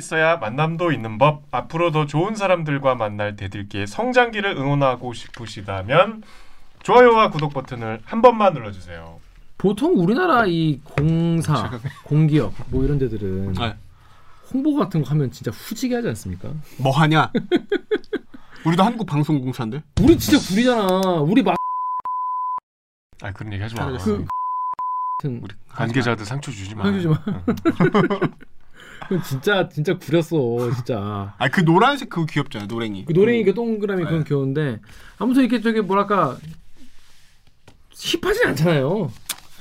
있어야 만남도 있는 법. 앞으로 더 좋은 사람들과 만날 대들기의 성장기를 응원하고 싶으시다면 좋아요와 구독 버튼을 한 번만 눌러주세요. 보통 우리나라 이 공사, 공기업 뭐 이런 데들은 네. 홍보 같은 거 하면 진짜 후지게 하지 않습니까? 뭐 하냐? 우리도 한국 방송공사인데. 우리 진짜 구리잖아. 우리 막 아 그런 얘기 하지 마. 그- 같은 우리 관계자들 상처 주지 마. 상주지 마. 진짜 진짜 구렸어 진짜. 아 그 노란색 그거 귀엽잖아 노랭이. 그 노랭이가 동그라미 그건 네. 귀여운데 아무튼 이렇게 저기 뭐랄까 힙하진 않잖아요.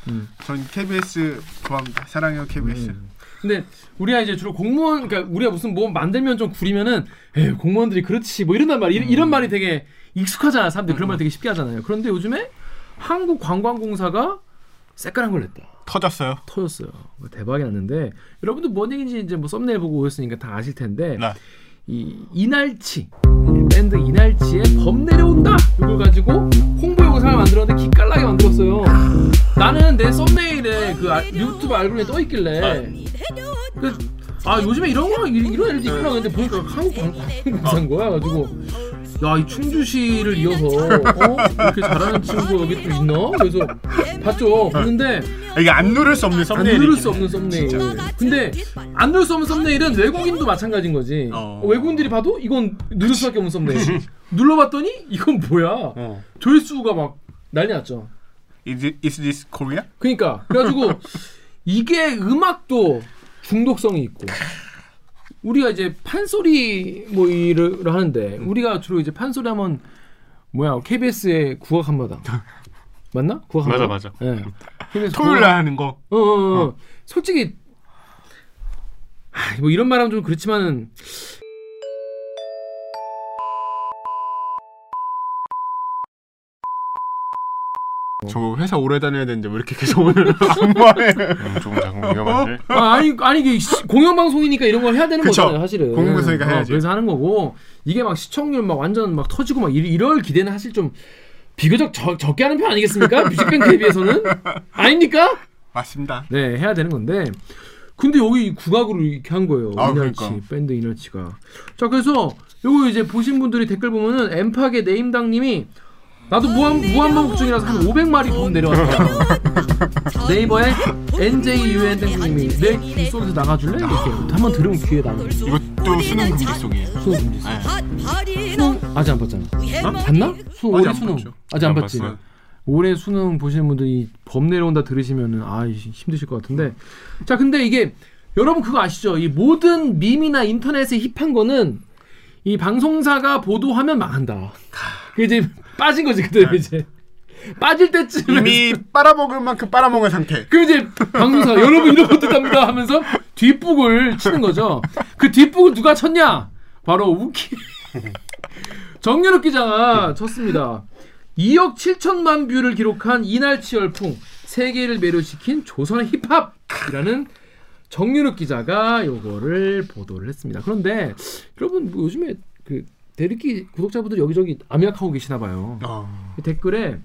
음. 전 KBS 좋아합니다. 사랑해요 KBS. 음. 근데 우리가 이제 주로 공무원 그러니까 우리가 무슨 뭐 만들면 좀 구리면은 에이 공무원들이 그렇지 뭐 이런단 말 이런, 이런 말이 되게 익숙하잖아 사람들 이 그런 말 되게 쉽게 하잖아요. 그런데 요즘에 한국 관광공사가 새까란 걸 냈다. 터졌어요. 터졌어요. 대박이 났는데 여러분들 뭔 얘기인지 이제 뭐 썸네일 보고 오셨으니까 다 아실 텐데 네. 이 이날치 밴드 이날치의 범 내려온다 이걸 가지고 홍보 영상을 만들었는데 기깔나게 만들었어요. 나는 내 썸네일에 그 아- 유튜브 알고리즘에 떠 있길래 그, 아 요즘에 이런 거 이- 이런 애들도 있구나 근데 보니까 한국 관광공사인 거야 가지고 야 이 충주시를 이어서 어? 이렇게 잘하는 친구 여기 또 있나? 그래서 봤죠. 봤는데 이게 안 누를 수 없는 안 썸네일이. 누를 수 없는 썸네일. 근데 안 누를 수 없는 썸네일은 외국인도 마찬가지인 거지. 어. 외국인들이 봐도 이건 누를 수밖에 없는 썸네일. 눌러봤더니 이건 뭐야? 어. 조회수가 막 난리 났죠. Is, it- is this Korea? 그러니까 그래가지고 이게 음악도 중독성이 있고 우리가 이제 판소리 뭐 일을 하는데 우리가 주로 이제 판소리 하면 뭐야 KBS의 국악 한마당 맞나? 국악 맞아, 한마당? 맞아. 예. KBS 토요일 날 하는 거. 어, 어, 어. 솔직히 하, 뭐 이런 말하면 좀 그렇지만은 저 회사 오래 다녀야 되는데 왜 이렇게 계속 오늘 악마해? 음, 조금 작은 위험한데. 아, 아니 아니 이게 시- 공영 방송이니까 이런 걸 해야 되는 그쵸. 거잖아요 사실은 공영 방송이니까 어, 해야지. 그래서 하는 거고 이게 막 시청률 막 완전 막 터지고 막 이- 이럴 기대는 사실 좀 비교적 적, 적게 하는 편 아니겠습니까 뮤직뱅크에 비해서는 아닙니까 맞습니다. 네 해야 되는 건데 근데 여기 국악으로 이렇게 한 거예요 아, 이날치 그러니까. 밴드 이날치가 자 그래서 요거 이제 보신 분들이 댓글 보면은 엠팍의 네임당님이 나도 무한 무한반복 중이라서 한 500마리 돈 내려왔다 네이버에 NJUN님이 내귀 속에서 나가줄래 이렇게 한번 들으면 귀에 나는 이것도 수능 금지송이에요. 수능 금지 네. 수능 아직 안 봤잖아 어? 봤나? 수, 아직 올해 안 수능 봤죠. 아직 안 안 봤지 봤어요. 올해 수능 보시는 분들이 범 내려온다 들으시면은 아 이- 힘드실 것 같은데 자 근데 이게 여러분 그거 아시죠? 이 모든 밈이나 인터넷에 힙한 거는 이 방송사가 보도하면 망한다. 그 이제 빠진 거지 그때 이제 빠질 때쯤 이미 빨아먹을 만큼 빨아먹은 상태. 그 이제 방송사 여러분 이런 것도 답니다 하면서 뒷북을 치는 거죠. 그 뒷북을 누가 쳤냐? 바로 우키 정연욱 기자가 쳤습니다. 2억 7천만 뷰를 기록한 이날치 열풍 세계를 매료시킨 조선의 힙합이라는 정연욱 기자가 요거를 보도를 했습니다. 그런데 여러분 뭐 요즘에 그 대리기 구독자분들 여기저기 암약하고 계시나 봐요. 어. 이 댓글에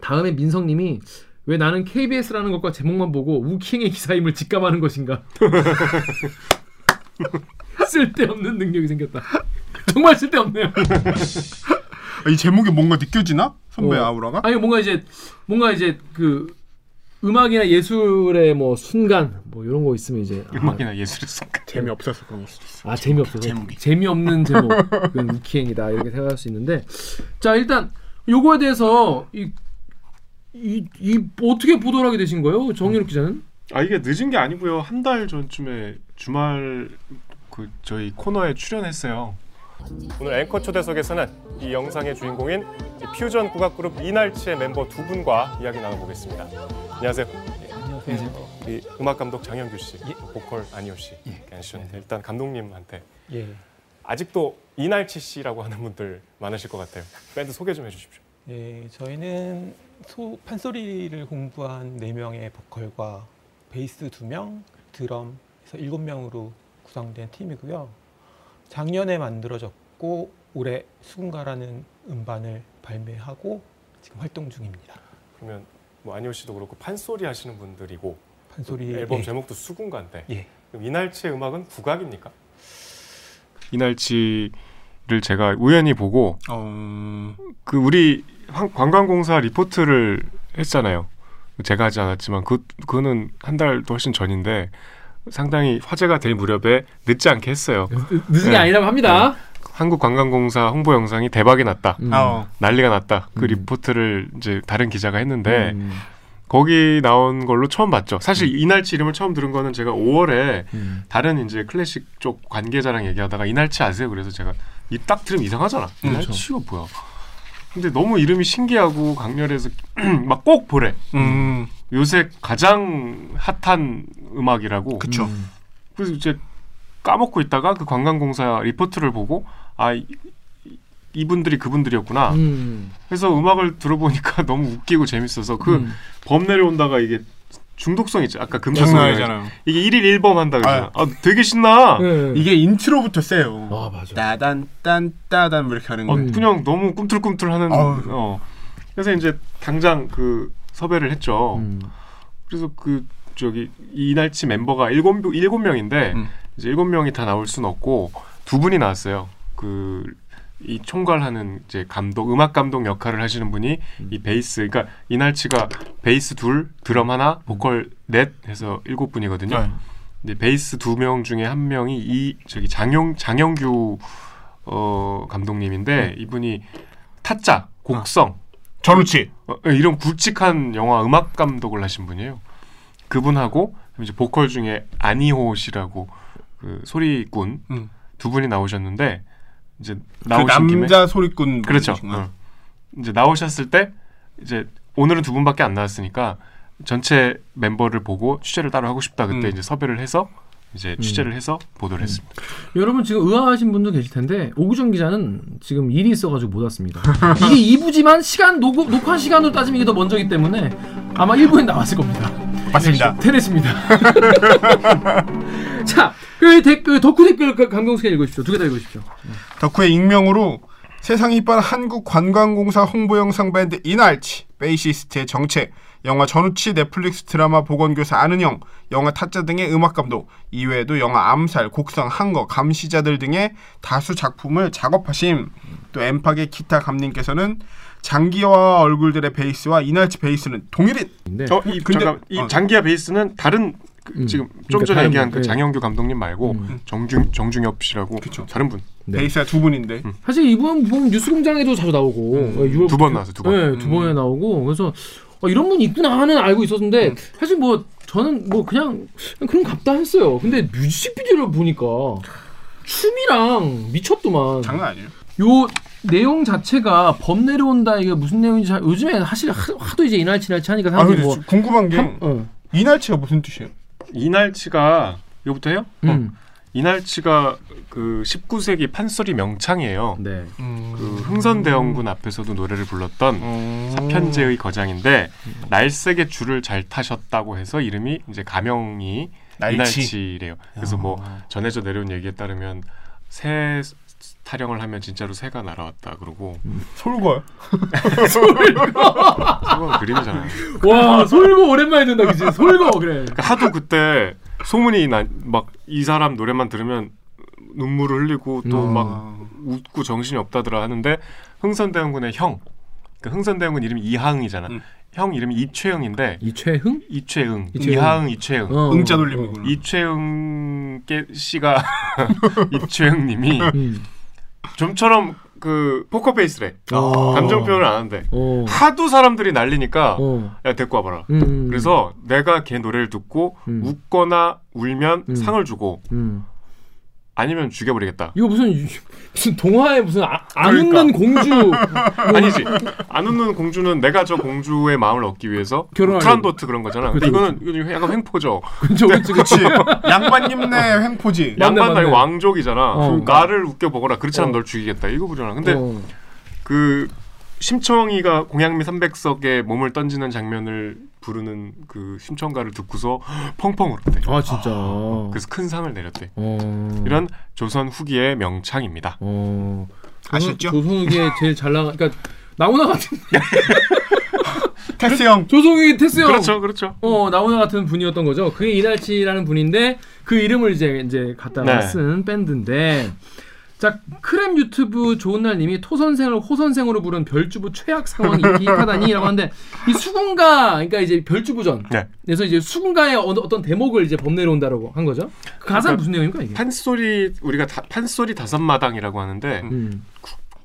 다음에 민성님이 왜 나는 KBS라는 것과 제목만 보고 우킹의 기사임을 직감하는 것인가? 쓸데없는 능력이 생겼다. 정말 쓸데없네요. 이 제목이 뭔가 느껴지나? 선배 어. 아우라가? 아니 뭔가 이제 뭔가 이제 그 음악이나 예술의 뭐 순간 뭐 이런 거 있으면 이제 아, 음악이나 예술의 순간. 재미 없어서 그런 걸 수도 있어. 아 재미 없어서 제목이. 재미없는 제목은 우키행이다 이렇게 생각할 수 있는데 자 일단 요거에 대해서 이, 이, 이 어떻게 보도를 하게 되신 거예요 정윤욱 기자는? 아 이게 늦은 게 아니고요. 한 달 전쯤에 주말 그 저희 코너에 출연했어요. 오늘 앵커 초대석에서는 이 영상의 주인공인 이 퓨전 국악 그룹 이날치의 멤버 두 분과 이야기 나눠보겠습니다. 안녕하세요. 안녕하세요. 이 음악 감독 장영규 씨, 보컬 안희호 씨 해주셨는데 일단 감독님한테 예. 아직도 이날치 씨라고 하는 분들 많으실 것 같아요. 밴드 소개 좀 해주십시오. 예, 저희는 소, 판소리를 공부한 네 명의 보컬과 베이스 두 명 드럼 해서 일곱 명으로 구성된 팀이고요. 작년에 만들어졌고 올해 수군가라는 음반을 발매하고 지금 활동 중입니다. 그러면 뭐 안희호 씨도 그렇고 판소리 하시는 분들이고 판소리 앨범 예. 제목도 수군가인데 예. 그럼 이날치의 음악은 국악입니까? 이날치를 제가 우연히 보고 어... 그 우리 황- 관광공사 리포트를 했잖아요. 제가 하지 않았지만 그 그거는 한 달도 훨씬 전인데 상당히 화제가 될 무렵에 늦지 않게 했어요. 늦- 늦은 게 네. 아니라고 합니다. 한국관광공사 홍보 영상이 대박이 났다. 음. 어. 난리가 났다. 그 음. 리포트를 이제 다른 기자가 했는데 음. 거기 나온 걸로 처음 봤죠. 사실 이날치 이름을 처음 들은 거는 제가 5월에 음. 다른 이제 클래식 쪽 관계자랑 얘기하다가 이날치 아세요? 그래서 제가 이 딱 들으면 이상하잖아. 이날치가 뭐야? 근데 너무 이름이 신기하고 강렬해서 막 꼭 보래. 음, 요새 가장 핫한 음악이라고. 그쵸. 음. 그래서 이제 까먹고 있다가 그 관광공사 리포트를 보고 아 이, 이분들이 그분들이었구나. 음. 그래서 음악을 들어보니까 너무 웃기고 재밌어서 그 음. 범 내려온다가 이게 중독성 있죠. 아까 장난 금주성 아니잖아요. 이게 1일 1범 한다 그러잖아. 아, 되게 신나. 네. 이게 인트로부터 세요. 아 맞아. 따단 딴 따단 뭐 이렇게 하는 어, 거. 음. 그냥 너무 꿈틀꿈틀 하는. 아우. 어. 그래서 이제 당장 그 섭외를 했죠. 음. 그래서 그 저기 이날치 멤버가 일곱 일곱 명인데 음. 이제 일곱 명이 다 나올 수는 없고 두 분이 나왔어요. 그 이 총괄하는 이제 감독, 음악 감독 역할을 하시는 분이 이 베이스, 그러니까 이날치가 베이스 둘, 드럼 하나, 보컬 넷 해서 일곱 분이거든요. 네. 이제 베이스 두 명 중에 한 명이 이 저기 장영 장영규 어 감독님인데 이분이 타짜, 곡성 전우치. 어, 예, 이런 굵직한 영화 음악 감독을 하신 분이에요. 그분하고 이제 보컬 중에 안희호 씨라고 그 소리꾼 음. 두 분이 나오셨는데 이제 그 나오신 김에 남자 소리꾼 그렇죠. 어. 이제 나오셨을 때 이제 오늘은 두 분밖에 안 나왔으니까 전체 멤버를 보고 취재를 따로 하고 싶다 그때 음. 이제 섭외를 해서 이제 취재를 해서 보도를 했습니다. 여러분 지금 의아하신 분도 계실 텐데 오구정 기자는 지금 일이 있어가지고 못 왔습니다. 이게 2부지만 시간 녹, 녹화 시간으로 따지면 이게 더 먼저기 때문에 아마 1부에 나왔을 겁니다. 맞습니다. 테냈습니다. 자, 그 댓글 덕후 댓글 그씨 읽으십시오. 두 개 다 읽으십시오. 덕후의 익명으로 세상 이쁜 한국 관광공사 홍보 영상 밴드 이날치 베이시스트의 정체 영화 전우치 넷플릭스 드라마 보건교사 아는 형 영화 타짜 등의 음악 감독 이외에도 영화 암살 곡성 한거 감시자들 등의 다수 작품을 작업하심 또 엠팍의 기타 감님께서는 장기화 얼굴들의 베이스와 이날치 베이스는 동일인 네. 어, 이 근데- 잠깐 이 어. 장기야 베이스는 다른 그 음. 지금 좀 그러니까 전에 얘기한 분, 그 네. 장영규 감독님 말고 음. 정중 정중엽 씨라고 그쵸. 다른 분. 네. 베이스가 두 분인데 사실 이분 보면 뉴스공장에도 자주 나오고 음. 두번 나왔어요, 두 번. 네, 두 번에 나오고 그래서 어, 이런 분 있구나는 알고 있었는데 사실 뭐 저는 뭐 그냥 그런 갑다 했어요. 근데 뮤직비디오를 보니까 춤이랑 미쳤더만. 장난 아니에요. 요 내용 자체가 범 내려온다 이게 무슨 내용인지 잘, 요즘에 사실 하- 하도 이제 이날치 날치 하니까 아 사람들이 근데 뭐저 궁금한 게 한- 어. 이날치가 무슨 뜻이에요? 이날치가 이거부터 해요? 어. 음. 이날치가 그 19세기 판소리 명창이에요. 네. 그 흥선대원군 앞에서도 노래를 불렀던 음. 사편제의 거장인데 날쌔게 줄을 잘 타셨다고 해서 이름이 이제 가명이 날치. 이날치래요. 그래서 뭐 아. 전해져 내려온 얘기에 따르면 새 타령을 하면 진짜로 새가 날아왔다 그러고 솔거요? 그건 그림이잖아요. 와 솔고 오랜만에 듣는다 그지? 솔고 그래. 그러니까 하도 그때 소문이 막 이 사람 노래만 들으면 눈물을 흘리고 또 음. 막 웃고 정신이 없다더라 하는데 흥선대원군의 형, 그 흥선대원군 이름이 이하응이잖아. 음. 형 이름이 이최영인데 이최흥? 이최응. 이하응, 이최응. 어. 응자 돌림이구나. 이최응 께 씨가 이최응님이 음. 좀처럼 그 포커페이스래. 어. 감정 표현을 안 하는데 어. 하도 사람들이 난리니까 어. 야 데리고 와봐라. 음. 그래서 내가 걔 노래를 듣고 음. 웃거나 울면 음. 상을 주고 음. 아니면 죽여버리겠다. 이거 무슨 무슨 동화에 무슨 아, 안 그러니까. 웃는 공주 아니지. 안 웃는 공주는 내가 저 공주의 마음을 얻기 위해서. 프란도트 그런 거잖아. 근데 이거는 이거 약간 횡포죠. 그쵸 그치 그치. 양반님네 횡포지. 맞네, 양반 나이 맞네. 왕족이잖아. 어. 나를 웃겨보거라. 그렇지 않으면 어. 널 죽이겠다. 이거 보잖아. 근데 어. 그 심청이가 공양미 300석에 몸을 던지는 장면을 부르는 그 심청가를 듣고서 펑펑 울었대. 아 진짜 그래서 큰 상을 내렸대. 어. 이런 조선 후기의 명창입니다. 어. 아셨죠? 조선욱의 제일 잘 나가 그러니까 나훈아 같은 테스 형. 조성욱이 테스 형. 그렇죠, 그렇죠. 어 나오나 같은 분이었던 거죠. 그게 이날치라는 분인데 그 이름을 이제 이제 갖다가 네. 쓴 밴드인데 자 크렘 유튜브 좋은 날 님이 토 선생을 호 선생으로 부른 별주부 최악 상황이 입하다니라고 하는데 이 수군가 그러니까 이제 별주부전 네. 그래서 이제 수군가의 어, 어떤 대목을 이제 범내려 온다라고 한 거죠. 그 가사는 그러니까 무슨 내용입니까 이게? 판소리 우리가 다, 판소리 다섯 마당이라고 하는데 음,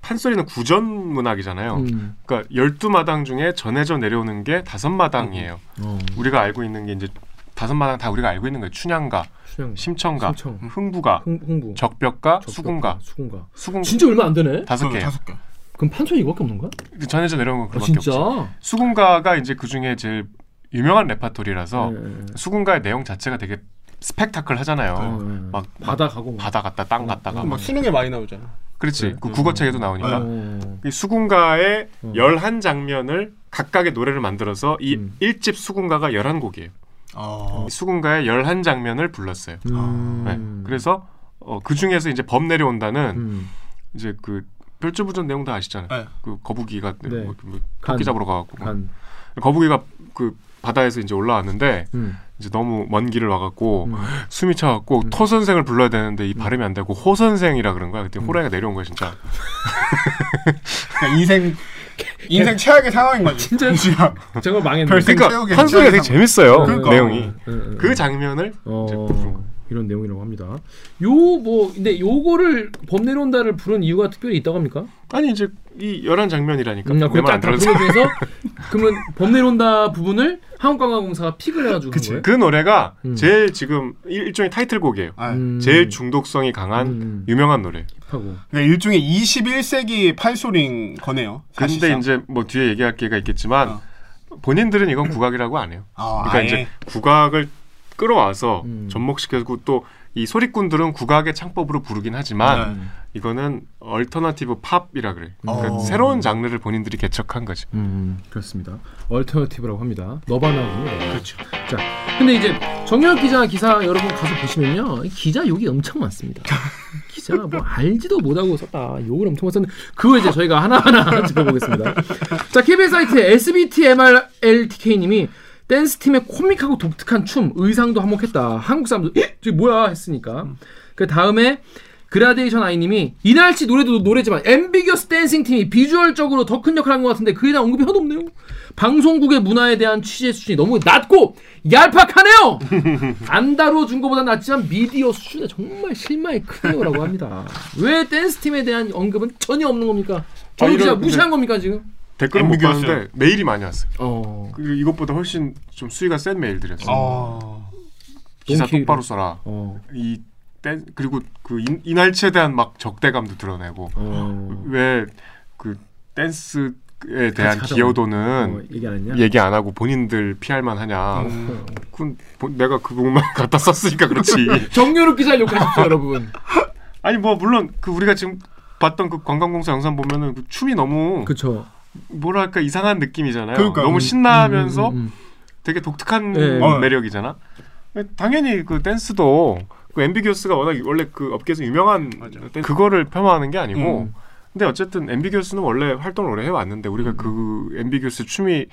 판소리는 구전 문학이잖아요. 음, 그러니까 열두 마당 중에 전해져 내려오는 게 다섯 마당이에요. 어, 우리가 알고 있는 게 이제 다섯 마당 다 우리가 알고 있는 거예요. 춘향가, 수영, 심청가, 심청. 흥부가, 홍, 홍부, 적벽가, 적벽가, 수군가, 수군가. 수군 진짜 얼마 안 되네. 다섯 개. 다섯 개. 그럼 판소리 이거밖에 없는 거야? 전해져 내려온 건 아, 그밖에 진짜? 없죠. 수군가가 이제 그 중에 제일 유명한 레파토리라서 네, 네, 네. 수군가의 내용 자체가 되게 스펙타클 하잖아요. 어, 네. 막 바다 가고 막. 바다 갔다 땅 갔다가 막 수능에 많이 나오잖아. 그렇지. 네. 그 국어책에도 나오니까 어. 이 수군가의 어. 열한 장면을 각각의 노래를 만들어서 이 음. 일 1집 수군가가 11곡이에요. 어. 수군가의 열한 장면을 불렀어요. 음. 네. 그래서 어, 그 중에서 이제 범 내려온다는 음. 이제 그 별주부전 내용 다 아시잖아요. 네. 그 거북이가 네. 뭐, 뭐 간. 토끼 잡으러 가갖고 간. 거북이가 그 바다에서 이제 올라왔는데 음. 이제 너무 먼 길을 와갖고 음. 숨이 차갖고 음. 토 선생을 불러야 되는데 이 발음이 안 되고 호 선생이라 그런 거야. 그때 음. 호랑이가 내려온 거야 진짜. 그러니까 인생 인생 최악의 상황인 거지. 진짜 정말 망했네. 그러니까 판소리가 되게 재밌어요. 그러니까. 내용이. 그 음. 장면을 어. 이런 내용이라고 합니다. 요 뭐 근데 요거를 범내론다를 부른 이유가 특별히 있다고 합니까? 아니 이제 이 열한 장면이라니까. 음, 내 그딱. 부분 중에서 그러면 범내론다 부분을 한국관광공사가 픽을 해가지고 한 거예요? 그 노래가 음. 제일 지금 일- 일종의 타이틀곡이에요. 아, 음. 제일 중독성이 강한 음. 유명한 노래. 하고 그러니까 일종의 21세기 판소리인 거네요. 근데 사실상. 이제 뭐 뒤에 얘기할 기회가 있겠지만 어. 본인들은 이건 국악이라고 안 해요. 아, 그러니까 아예. 이제 국악을 끌어와서 음. 접목시켜고 또 이 소리꾼들은 국악의 창법으로 부르긴 하지만 네. 이거는 alternative 팝이라 그래. 그러니까 어. 새로운 장르를 본인들이 개척한 거지. 음, 그렇습니다. alternative라고 합니다. 너바나군요. 그렇죠. 자, 근데 이제 정연욱 기자 기사 여러분 가서 보시면요, 이 기자 욕이 엄청 많습니다. 기자가 뭐 알지도 못하고 썼다 욕을 엄청 썼는데 그거 이제 저희가 하나하나 짚어보겠습니다. 자, KBS 사이트 SBT MRLTK님이 댄스 팀의 코믹하고 독특한 춤 의상도 한몫했다. 한국 사람들 에? 저게 뭐야 했으니까. 그 다음에 그라데이션 아이님이 이날치 노래도 노래지만 엠비규어스 댄싱 팀이 비주얼적으로 더 큰 역할을 한 것 같은데 그에 대한 언급이 하나도 없네요. 방송국의 문화에 대한 취재 수준이 너무 낮고 얄팍하네요. 안 다뤄준 것보다 낫지만 미디어 수준에 정말 실망이 크네요라고 합니다. 왜 댄스 팀에 대한 언급은 전혀 없는 겁니까? 저 아, 기자 이런- 무시한 겁니까 지금? 댓글은 못. 봤는데 메일이 많이 왔어요. 어. 그리고 이것보다 훨씬 좀 수위가 센 메일들이었어요. 어. 기사 똑바로 써라. 어. 이 댄, 그리고 그 인- 이날치에 대한 막 적대감도 드러내고 어. 왜 그 댄스 에 대한. 기여도는 어, 얘기 안 했냐? 얘기 안 하고 본인들 피할만 하냐. 어. 그건 본- 내가 그 부분만 갖다 썼으니까 그렇지. 정유럽 기자 욕하십시오 여러분. 아니 뭐 물론 그 우리가 지금 봤던 그 관광공사 영상 보면은 그 춤이 너무 그쵸. 뭐랄까 이상한 느낌이잖아요. 그러니까. 너무 음, 신나면서 음, 음, 되게 독특한 네. 어. 매력이잖아. 당연히 그 댄스도 그 엠비규어스가 워낙 원래 그 업계에서 유명한 그거를 폄하하는 게 아니고 음. 근데 어쨌든 엠비규어스는 원래 활동을 오래 해왔는데 우리가 음. 그 엠비규어스 춤이를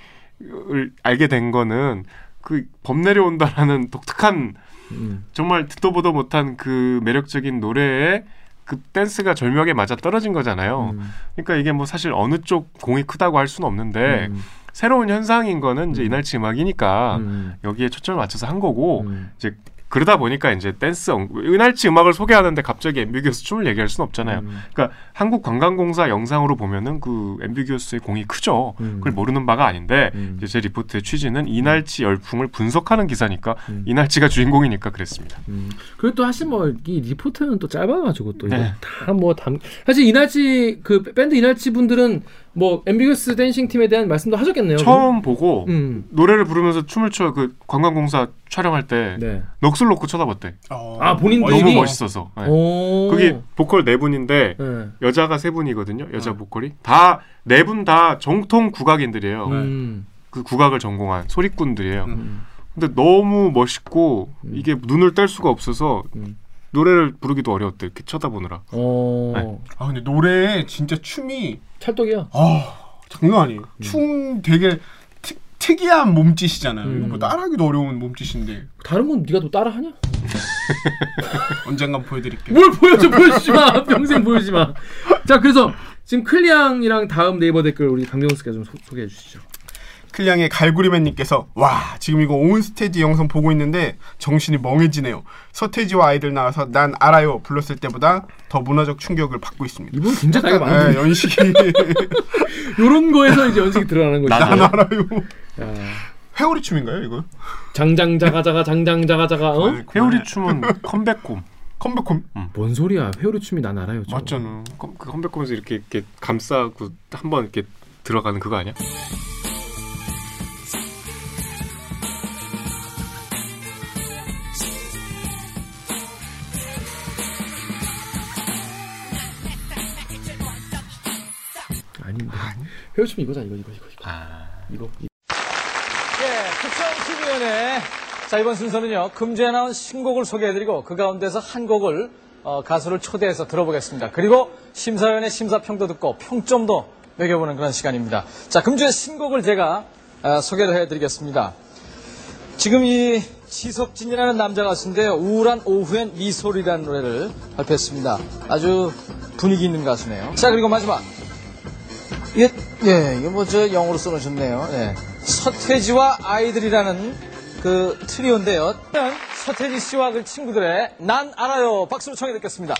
알게 된 거는 그 범 내려온다라는 독특한 음. 정말 듣도 보도 못한 그 매력적인 노래에 그 댄스가 절묘하게 맞아 떨어진 거잖아요. 음. 그러니까 이게 뭐 사실 어느 쪽 공이 크다고 할 수는 없는데 음. 새로운 현상인 거는 이제 음. 이날치 음악이니까 음. 여기에 초점을 맞춰서 한 거고 음. 이제 그러다 보니까 이제 댄스 엉- 이날치 음악을 소개하는데 갑자기 엠비규어스 춤을 얘기할 수는 없잖아요. 음. 그러니까 한국 관광공사 영상으로 보면은 그 엠비규어스의 공이 크죠. 음. 그걸 모르는 바가 아닌데 음. 이제 제 리포트의 취지는 이날치 열풍을 분석하는 기사니까 음. 이날치가 주인공이니까 그랬습니다. 음. 그리고 또 사실 뭐 이 리포트는 또 짧아가지고 또 네. 다뭐담 사실 이날치 그 밴드 이날치 분들은 뭐 엠비규어스 댄싱 팀에 대한 말씀도 하셨겠네요. 처음 보고 음. 노래를 부르면서 춤을 춰 그 관광공사 촬영할 때 네. 넋을 놓고 쳐다봤대. 어. 아, 본인들이? 너무 미리? 멋있어서. 네. 오. 거기 보컬 네 분인데 네. 여자가 세 분이거든요. 여자 어. 보컬이 다 네 분 다 정통 국악인들이에요. 음. 그 국악을 전공한 소리꾼들이에요. 음. 근데 너무 멋있고 음. 이게 눈을 뗄 수가 없어서 음. 노래를 부르기도 어려웠대. 이렇게 쳐다보느라. 어. 네. 아 근데 노래 진짜 춤이 찰떡이야. 아 장난 아니에요. 음. 춤 되게 특, 특이한 몸짓이잖아요. 음. 뭐 따라하기도 어려운 몸짓인데 다른 건 네가 또 따라하냐? 언젠간 보여드릴게요. 뭘 보여줘 보여주지 마 평생 보여주지 마 자 그래서 지금 클리앙이랑 다음 네이버 댓글 우리 씨가 좀 소, 소개해 주시죠 클량의 갈구리맨님께서 와 지금 이거 온스테이지 영상 보고 있는데 정신이 멍해지네요. 서태지와 아이들 나와서 난 알아요 불렀을 때보다 더 문화적 충격을 받고 있습니다. 이분 굉장히 나이가 네, 많은데 연식이 요런 거에서 이제 연식이 드러나는 나는 난 알아요. 야, 회오리 춤인가요 이거? 장장 자가 자가 장장 자가 자가 어? 회오리 춤은 Come Back Home. Come Back Home 뭔 소리야 회오리 춤이 난 알아요 저. 맞잖아. 컴- 그 Come Back Home에서 이렇게 이렇게 감싸고 한번 이렇게 들어가는 그거 아니야? 춤 이거잖아 이거 이거 이거 이거 아. 이거 예, 특정수비원회. 자, 이번 순서는요, 금주에 나온 신곡을 소개해드리고, 그 가운데서 한 곡을, 어, 가수를 초대해서 들어보겠습니다. 그리고 심사위원의 심사평도 듣고, 평점도 매겨보는 그런 시간입니다. 자, 금주의 신곡을 제가, 어, 소개를 해드리겠습니다. 지금 이 지석진이라는 남자 가수인데요, 우울한 오후엔 미소리라는 노래를 발표했습니다. 아주 분위기 있는 가수네요. 자, 그리고 마지막. 예, 예, 이거 뭐 저 영어로 써놓으셨네요. 예. 서태지와 아이들이라는 그 트리오인데요. 서태지 씨와 그 친구들의 난 알아요. 박수로 청해 듣겠습니다.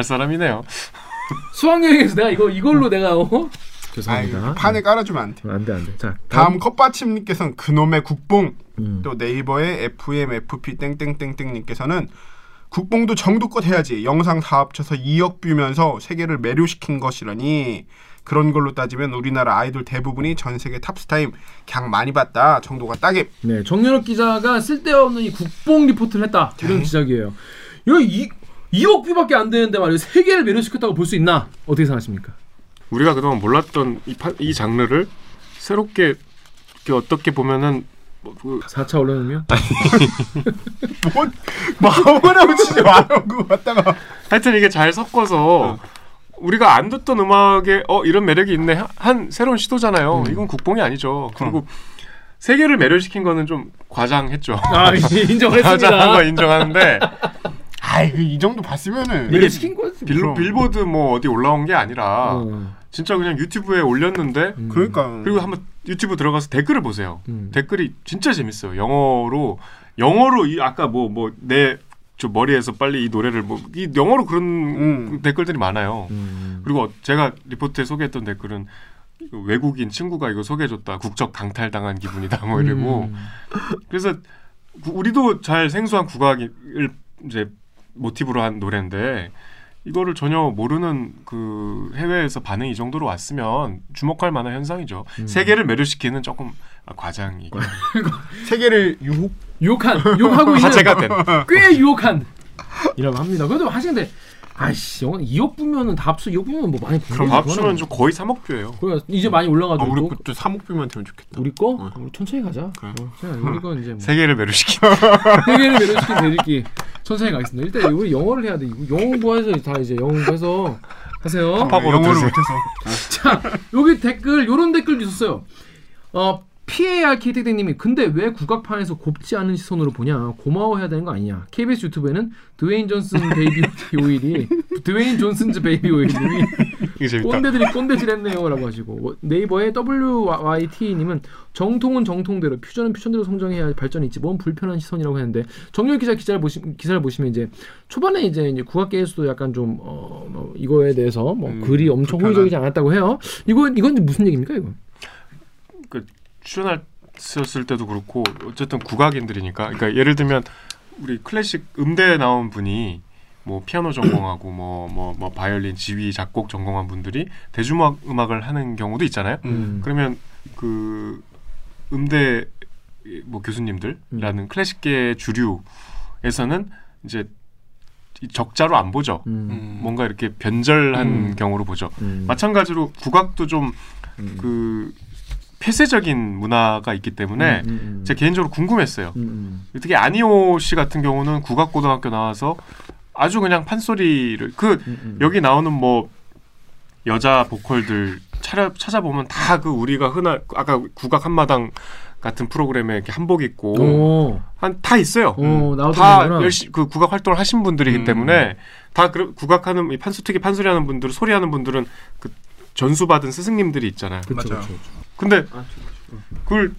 옛날 사람이네요. 수학여행에서 내가 이거 이걸로 내가 어? 아, 죄송합니다 판에 깔아주면 안 돼. 안 돼 안 돼 자 다음 컵받침님께서는 그놈의 국뽕 음. 또 네이버의 FMFP 땡땡땡땡님께서는 국뽕도 정도껏 해야지 영상 다 합쳐서 2억 뷰면서 세계를 매료시킨 것이라니 그런 걸로 따지면 우리나라 아이돌 대부분이 전 세계 탑스타임 걍 많이 봤다 정도가 딱임 네, 정연욱 기자가 쓸데없는 이 국뽕 리포트를 했다 이런 네. 지적이에요. 이거 이 2억 뷰밖에 안 되는데 말이에요. 세계를 매료시켰다고 볼 수 있나? 어떻게 생각하십니까? 우리가 그동안 몰랐던 이, 파, 이 장르를 새롭게 이렇게 어떻게 보면은 뭐, 그 4차 언론이면 뭔 마음을 치지 그거 갖다가 하여튼 이게 잘 섞어서 우리가 안 듣던 음악에 어 이런 매력이 있네 한- 한 새로운 시도잖아요. 이건 국뽕이 아니죠. 그리고 세계를 매료시킨 거는 좀 과장했죠. 아 인정했습니다. 과장한 거 인정하는데 아이 그이 정도 봤으면은 매료시킨 거지. 빌, 그럼. 빌보드 뭐 어디 올라온 게 아니라 어. 진짜 그냥 유튜브에 올렸는데 음. 그러니까 그리고 한번 유튜브 들어가서 댓글을 보세요. 음. 댓글이 진짜 재밌어요. 영어로 영어로 이 아까 뭐 뭐 내 저 머리에서 빨리 이 노래를 뭐 이 영어로 그런 음. 댓글들이 많아요. 음. 그리고 제가 리포트에 소개했던 댓글은 외국인 친구가 이거 소개해줬다 국적 강탈당한 기분이다 뭐 이러고 음. 그래서 구- 우리도 잘 생소한 국악을 이제 모티브로 한 노래인데 이거를 전혀 모르는 그 해외에서 반응이 이 정도로 왔으면 주목할 만한 현상이죠. 음. 세계를 매료시키는 조금 아, 과장이고 세계를 유혹 유혹한 유혹하고 있는 화제가 된. 꽤 유혹한 이라고 합니다. 그래도 하시는데 아이씨 영화 2억 뷰면은 다 합쳐 2억 뷰면 뭐 많이 본 그럼 그거는. 좀 거의 3억 뷰예요. 그래 이제 많이 아, 올라가지고 우리 또 것도 3억 뷰만 되면 좋겠다 우리 거 어. 우리 천천히 가자. 그래. 어, 우리 건 이제 뭐 세계를 매료시키. 세계를 매료시킨 대리기 천천히 가겠습니다. 일단 우리 영어를 해야 돼. 영어 공부해서 다 이제 영어 공부해서 하세요. 영어를. 못해서 자, 여기 댓글 요런 댓글도 있었어요. 어, PARKT님이 근데 왜 국악판에서 곱지 않은 시선으로 보냐 고마워해야 되는 거 아니냐 KBS 유튜브에는 드웨인 존슨 베이비 오일이 드웨인 존슨즈 베이비 오일님이. 꼰대들이 꼰대질했네요라고 하시고 네이버의 WYT님은 정통은 정통대로 퓨전은 퓨전대로 성장해야 발전이 있지 뭔 불편한 시선이라고 했는데 정연욱 기자 기자를 보시 기사를 보시면 이제 초반에 이제, 이제 국악계에서도 약간 좀 어, 뭐 이거에 대해서 뭐 음, 글이 엄청 불편한. 호의적이지 않았다고 해요. 이거 이건 무슨 얘기입니까 이거? 그 출연했을 때도 그렇고 어쨌든 국악인들이니까 그러니까 예를 들면 우리 클래식 음대 나온 분이 뭐 피아노 전공하고 뭐뭐 뭐 바이올린 지휘 작곡 전공한 분들이 대중음악 음악을 하는 경우도 있잖아요. 음. 그러면 그 음대 뭐 교수님들라는 클래식계 주류에서는 이제 이 적자로 안 보죠. 음. 뭔가 이렇게 변절한 음. 경우로 보죠. 음. 마찬가지로 국악도 좀 음. 그 폐쇄적인 문화가 있기 때문에 음, 음, 음. 제가 개인적으로 궁금했어요. 음, 특히 아니오 씨 같은 경우는 국악고등학교 나와서 아주 그냥 판소리를 그 음, 음. 여기 나오는 뭐 여자 보컬들 찾아, 찾아보면 다 그 우리가 흔한 아까 국악 한마당 같은 프로그램에 이렇게 한복 입고 오, 한다 있어요. 오, 나오던 다. 열심히 그 국악 활동을 하신 분들이기 음. 때문에 다 그, 국악하는 이 판소 특히 판소리 하는 분들 소리하는 분들은 그 전수 받은 스승님들이 있잖아요. 그쵸, 맞아요. 그쵸, 그쵸. 근데 그걸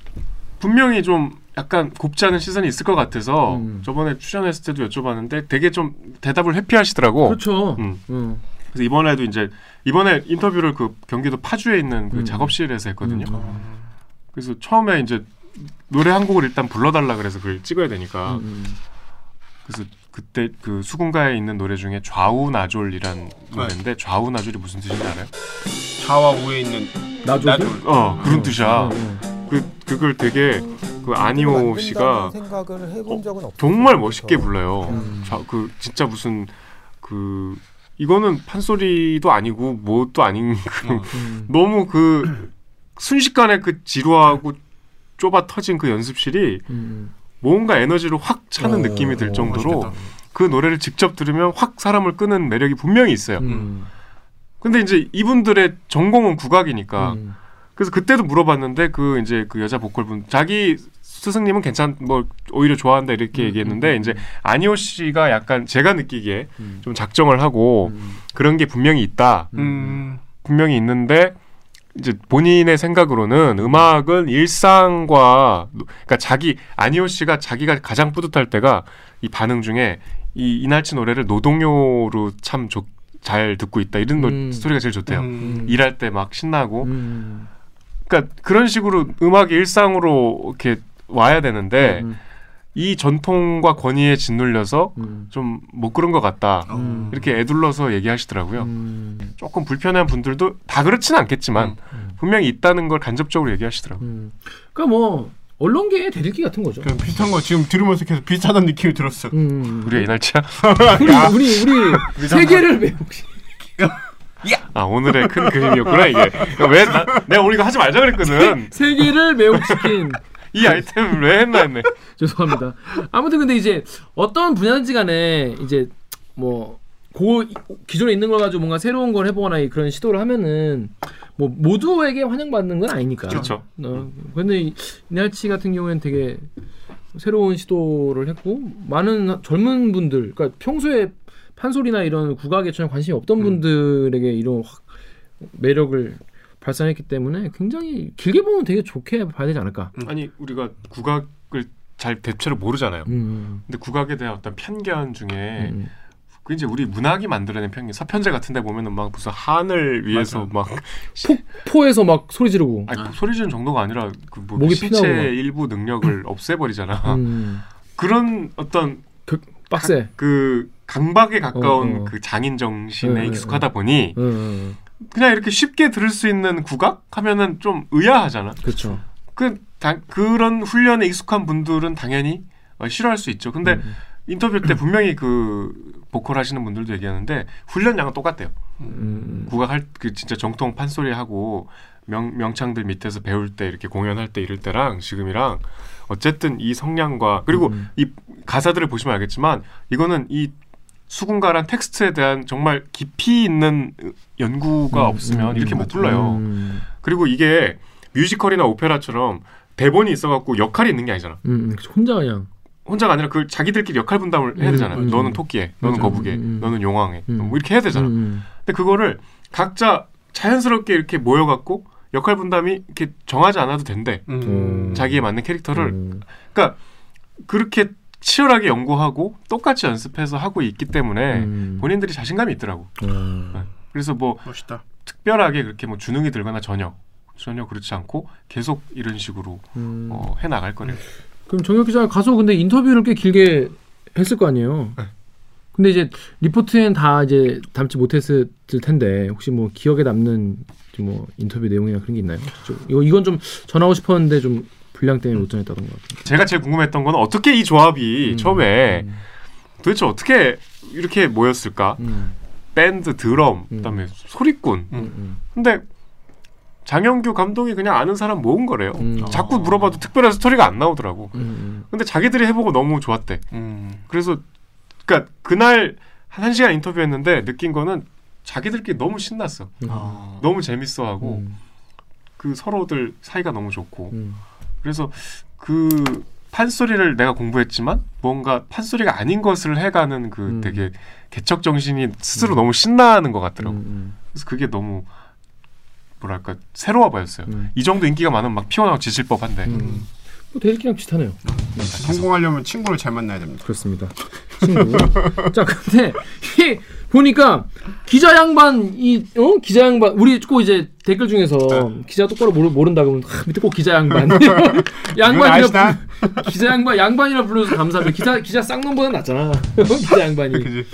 분명히 좀 약간 곱지 않은 시선이 있을 것 같아서 음. 저번에 출연했을 때도 여쭤봤는데 되게 좀 대답을 회피하시더라고. 그렇죠. 음. 음. 그래서 이번에도 이제 이번에 인터뷰를 그 경기도 파주에 있는 그 음. 작업실에서 했거든요. 음. 그래서 처음에 이제 노래 한 곡을 일단 불러달라 그래서 그걸 찍어야 되니까 음, 그래서 그때 그 수군가에 있는 노래 중에 좌우나졸이란 노래인데 좌우나졸이 무슨 뜻인지 알아요? 좌와 우에 있는 음. 나죠. 나졸. 어 그런 뜻이야. 어, 어. 그 그걸 되게 그 아니오 씨가 생각을 해본 적은 없어요. 정말 멋있게 불러요. 음. 자, 그 진짜 무슨 그 이거는 판소리도 아니고 뭣도 아닌 그 음. 너무 그 순식간에 그 지루하고 좁아 터진 그 연습실이 음. 뭔가 에너지로 확 차는 어, 느낌이 들 어, 정도로 멋있겠다. 그 노래를 직접 들으면 확 사람을 끄는 매력이 분명히 있어요. 음. 근데 이제 이분들의 전공은 국악이니까 음. 그래서 그때도 물어봤는데 그 이제 그 여자 보컬분 자기 스승님은 괜찮 뭐 오히려 좋아한다 이렇게 음, 얘기했는데 음, 이제 아니오 씨가 약간 제가 느끼기에 음. 좀 작정을 하고 음. 그런 게 분명히 있다 음. 분명히 있는데 이제 본인의 생각으로는 음악은 일상과 그러니까 자기 아니오 씨가 자기가 가장 뿌듯할 때가 이 반응 중에 이 이날치 노래를 노동요로 참 잘 듣고 있다 이런 노- 음. 스토리가 제일 좋대요. 음. 일할 때 막 신나고 음. 그러니까 그런 식으로 음악이 일상으로 이렇게 와야 되는데 음. 이 전통과 권위에 짓눌려서 음. 좀못 그런 것 같다 음. 이렇게 애둘러서 얘기하시더라고요. 음. 조금 불편한 분들도 다 그렇진 않겠지만 음. 분명히 있다는 걸 간접적으로 얘기하시더라고요. 음. 그러니까 뭐 언론계의 대들기 같은 거죠. 그냥 비슷한 거 지금 들으면서 계속 비슷하다는 느낌이 들었어. 음. 우리가 이날치야? 우리 우리 우리 세계를 매우 아 오늘의 큰 그림이었구나 이게. 왜 나, 내가 우리가 하지 말자 그랬거든. 세계를 매혹시킨 이 아이템을 왜 했나 했네. 죄송합니다. 아무튼 근데 이제 어떤 분야인지 간에 이제 뭐 고, 기존에 있는 걸 가지고 뭔가 새로운 걸 해보거나 이- 그런 시도를 하면은 뭐 모두에게 환영받는 건 아니니까. 그렇죠. 어, 근데 이- 이날치 같은 경우에는 되게 새로운 시도를 했고 많은 젊은 분들, 그러니까 평소에 판소리나 이런 국악에 전혀 관심이 없던 음. 분들에게 이런 확 매력을 발산했기 때문에 굉장히 길게 보면 되게 좋게 봐야 되지 않을까. 아니 우리가 국악을 잘 대체로 모르잖아요. 음, 근데 국악에 대한 어떤 편견 중에 음. 그 이제 우리 문학이 만들어낸 편견. 서편제 같은데 보면은 막 무슨 한을 위해서 막 포에서 막 소리 지르고. 아니 소리 지르는 정도가 아니라 그뭐 목이 신체 피나고 막. 일부 능력을 없애버리잖아. 음, 그런 어떤 빡세. 그 강박에 가까운 어, 어. 그 장인 정신에 네, 익숙하다 보니 음, 그냥 이렇게 쉽게 들을 수 있는 국악 하면은 좀 의아하잖아. 그렇죠. 그 다, 그런 훈련에 익숙한 분들은 당연히 어, 싫어할 수 있죠. 근데 음. 인터뷰 때 분명히 그 보컬 하시는 분들도 얘기하는데 훈련량은 똑같대요. 음, 국악 할 그 진짜 정통 판소리 하고 명 명창들 밑에서 배울 때 이렇게 공연할 때 이럴 때랑 지금이랑 어쨌든 이 성량과 그리고 음. 이 가사들을 보시면 알겠지만 이거는 이 수군가란 텍스트에 대한 정말 깊이 있는 연구가 없으면 음, 이렇게 못 불러요. 음, 그리고 이게 뮤지컬이나 오페라처럼 대본이 있어갖고 역할이 있는 게 아니잖아. 음, 혼자 그냥. 혼자가 아니라 그 자기들끼리 역할 분담을 해야 음, 되잖아. 음. 너는 토끼에, 너는. 거북에, 음, 음. 너는 용왕에, 음. 뭐 이렇게 해야 되잖아. 음, 근데 그거를 각자 자연스럽게 이렇게 모여갖고 역할 분담이 이렇게 정하지 않아도 된대. 음. 자기에 맞는 캐릭터를. 음, 그러니까 그렇게 치열하게 연구하고 똑같이 연습해서 하고 있기 때문에 음. 본인들이 자신감이 있더라고. 음. 그래서 뭐 멋있다. 특별하게 그렇게 뭐 주눅이 들거나 전혀 전혀 그렇지 않고 계속 이런 식으로 음. 어, 해 나갈 거래요. 그럼 정혁 기자 가서 근데 인터뷰를 꽤 길게 했을 거 아니에요. 네. 근데 이제 리포트엔 다 이제 담지 못했을 텐데 혹시 뭐 기억에 남는 좀뭐 인터뷰 내용이나 그런 게 있나요? 좀 이거 이건 좀 전하고 싶었는데 좀 분량 때문에 못 전했다던 것 같아요. 제가 제일 궁금했던 건 어떻게 이 조합이 음. 처음에 도대체 어떻게 이렇게 모였을까? 음, 밴드, 드럼, 음. 그다음에 소리꾼. 음, 음, 근데 장영규 감독이 그냥 아는 사람 모은 거래요. 음. 자꾸 물어봐도 특별한 스토리가 안 나오더라고. 음, 음. 근데 자기들이 해보고 너무 좋았대. 음. 그래서 그러니까 그날 한 1시간 인터뷰했는데 느낀 거는 자기들끼리 너무 신났어. 아. 너무 재밌어하고 음, 그 서로들 사이가 너무 좋고 음. 그래서 그 판소리를 내가 공부했지만 뭔가 판소리가 아닌 것을 해가는 그 음. 되게 개척 정신이 스스로 너무 신나는 것 같더라고. 음, 그래서 그게 너무 뭐랄까 새로워 보였어요. 음. 이 정도 인기가 많으면 막 피곤하고 지칠 법한데 음. 뭐 대리기랑 비슷하네요. 성공하려면 친구를 잘 만나야 됩니다. 그렇습니다. 친구. 자, 근데 이 보니까 기자 양반 이 어? 기자 양반 우리 꼭 이제 댓글 중에서 기자 똑바로 모르, 모른다 그러면 하, 밑에 꼭 기자 양반 양반이라 기자 양반 양반이라 불러서 감사합니다. 기자 기자 쌍놈보다 낫잖아. 기자 양반이. 그지?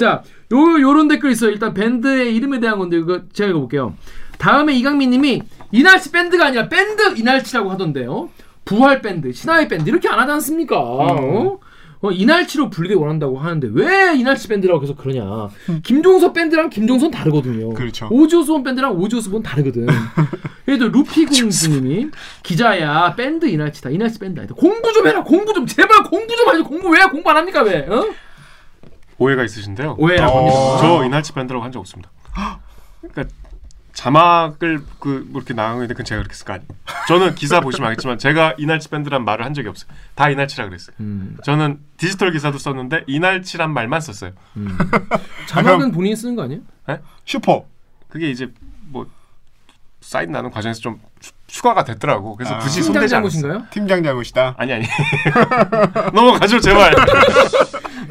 자, 요 요런 댓글 있어요. 일단 밴드의 이름에 대한 건데 이거 제가 읽어 볼게요. 다음에 이강민 님이 이날치 밴드가 아니라 밴드 이날치라고 하던데요. 부활 밴드, 신화의 밴드 이렇게 안 하지 않습니까? 어? 어, 이날치로 불리게 원한다고 하는데 왜 이날치 밴드라고 계속 그러냐? 김종서 밴드랑 김종선 다르거든요. 그렇죠. 오지오스본 밴드랑 오지오스본 다르거든. 그래도 루피공주님이 기자야 밴드 이날치다. 이날치 밴드 아니다. 공부 좀 해라. 공부 좀 제발 공부 좀 하지. 공부 왜 공부 안 합니까 왜? 어? 오해가 있으신데요. 오해라고 합니다. 저 이날치 밴드라고 한 적 없습니다. 자막을 그 뭐 이렇게 나가는데 그건 제가 그렇게 쓸거 아니에요. 저는 기사 보시면 알겠지만 제가 이날치 밴드란 말을 한 적이 없어요. 다 이날치라 그랬어요. 음, 저는 디지털 기사도 썼는데 이날치란 말만 썼어요. 음. 자막은 본인이 쓰는 거 아니에요? 슈퍼. 그게 이제 뭐 사인 나는 과정에서 좀 추- 추가가 됐더라고. 그래서 아. 굳이 팀장 손대지 않았어요. 잘못인가요? 팀장 잘못이다. 아니 아니. 넘어가죠 제발.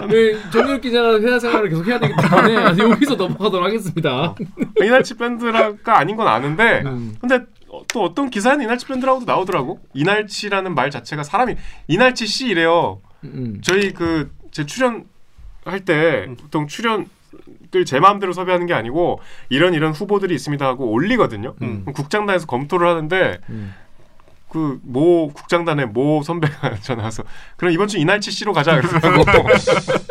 네, 정규 기자가 회사 생활을 계속 해야 되기 때문에 여기서 넘어가도록 하겠습니다. 이날치 밴드가 아닌 건 아는데 음. 근데 어, 또 어떤 기사는 이날치 밴드라고도 나오더라고. 이날치라는 말 자체가 사람이 이날치 씨 이래요. 음. 저희 그 제 출연 할때 보통 출연 을제 마음대로 섭외하는 게 아니고 이런 이런 후보들이 있습니다 하고 올리거든요. 음. 국장단에서 검토를 하는데 음. 그모 국장단의 모 선배가 전화 와서 그럼 이번 주 이날치 씨로 가자 그러더라고.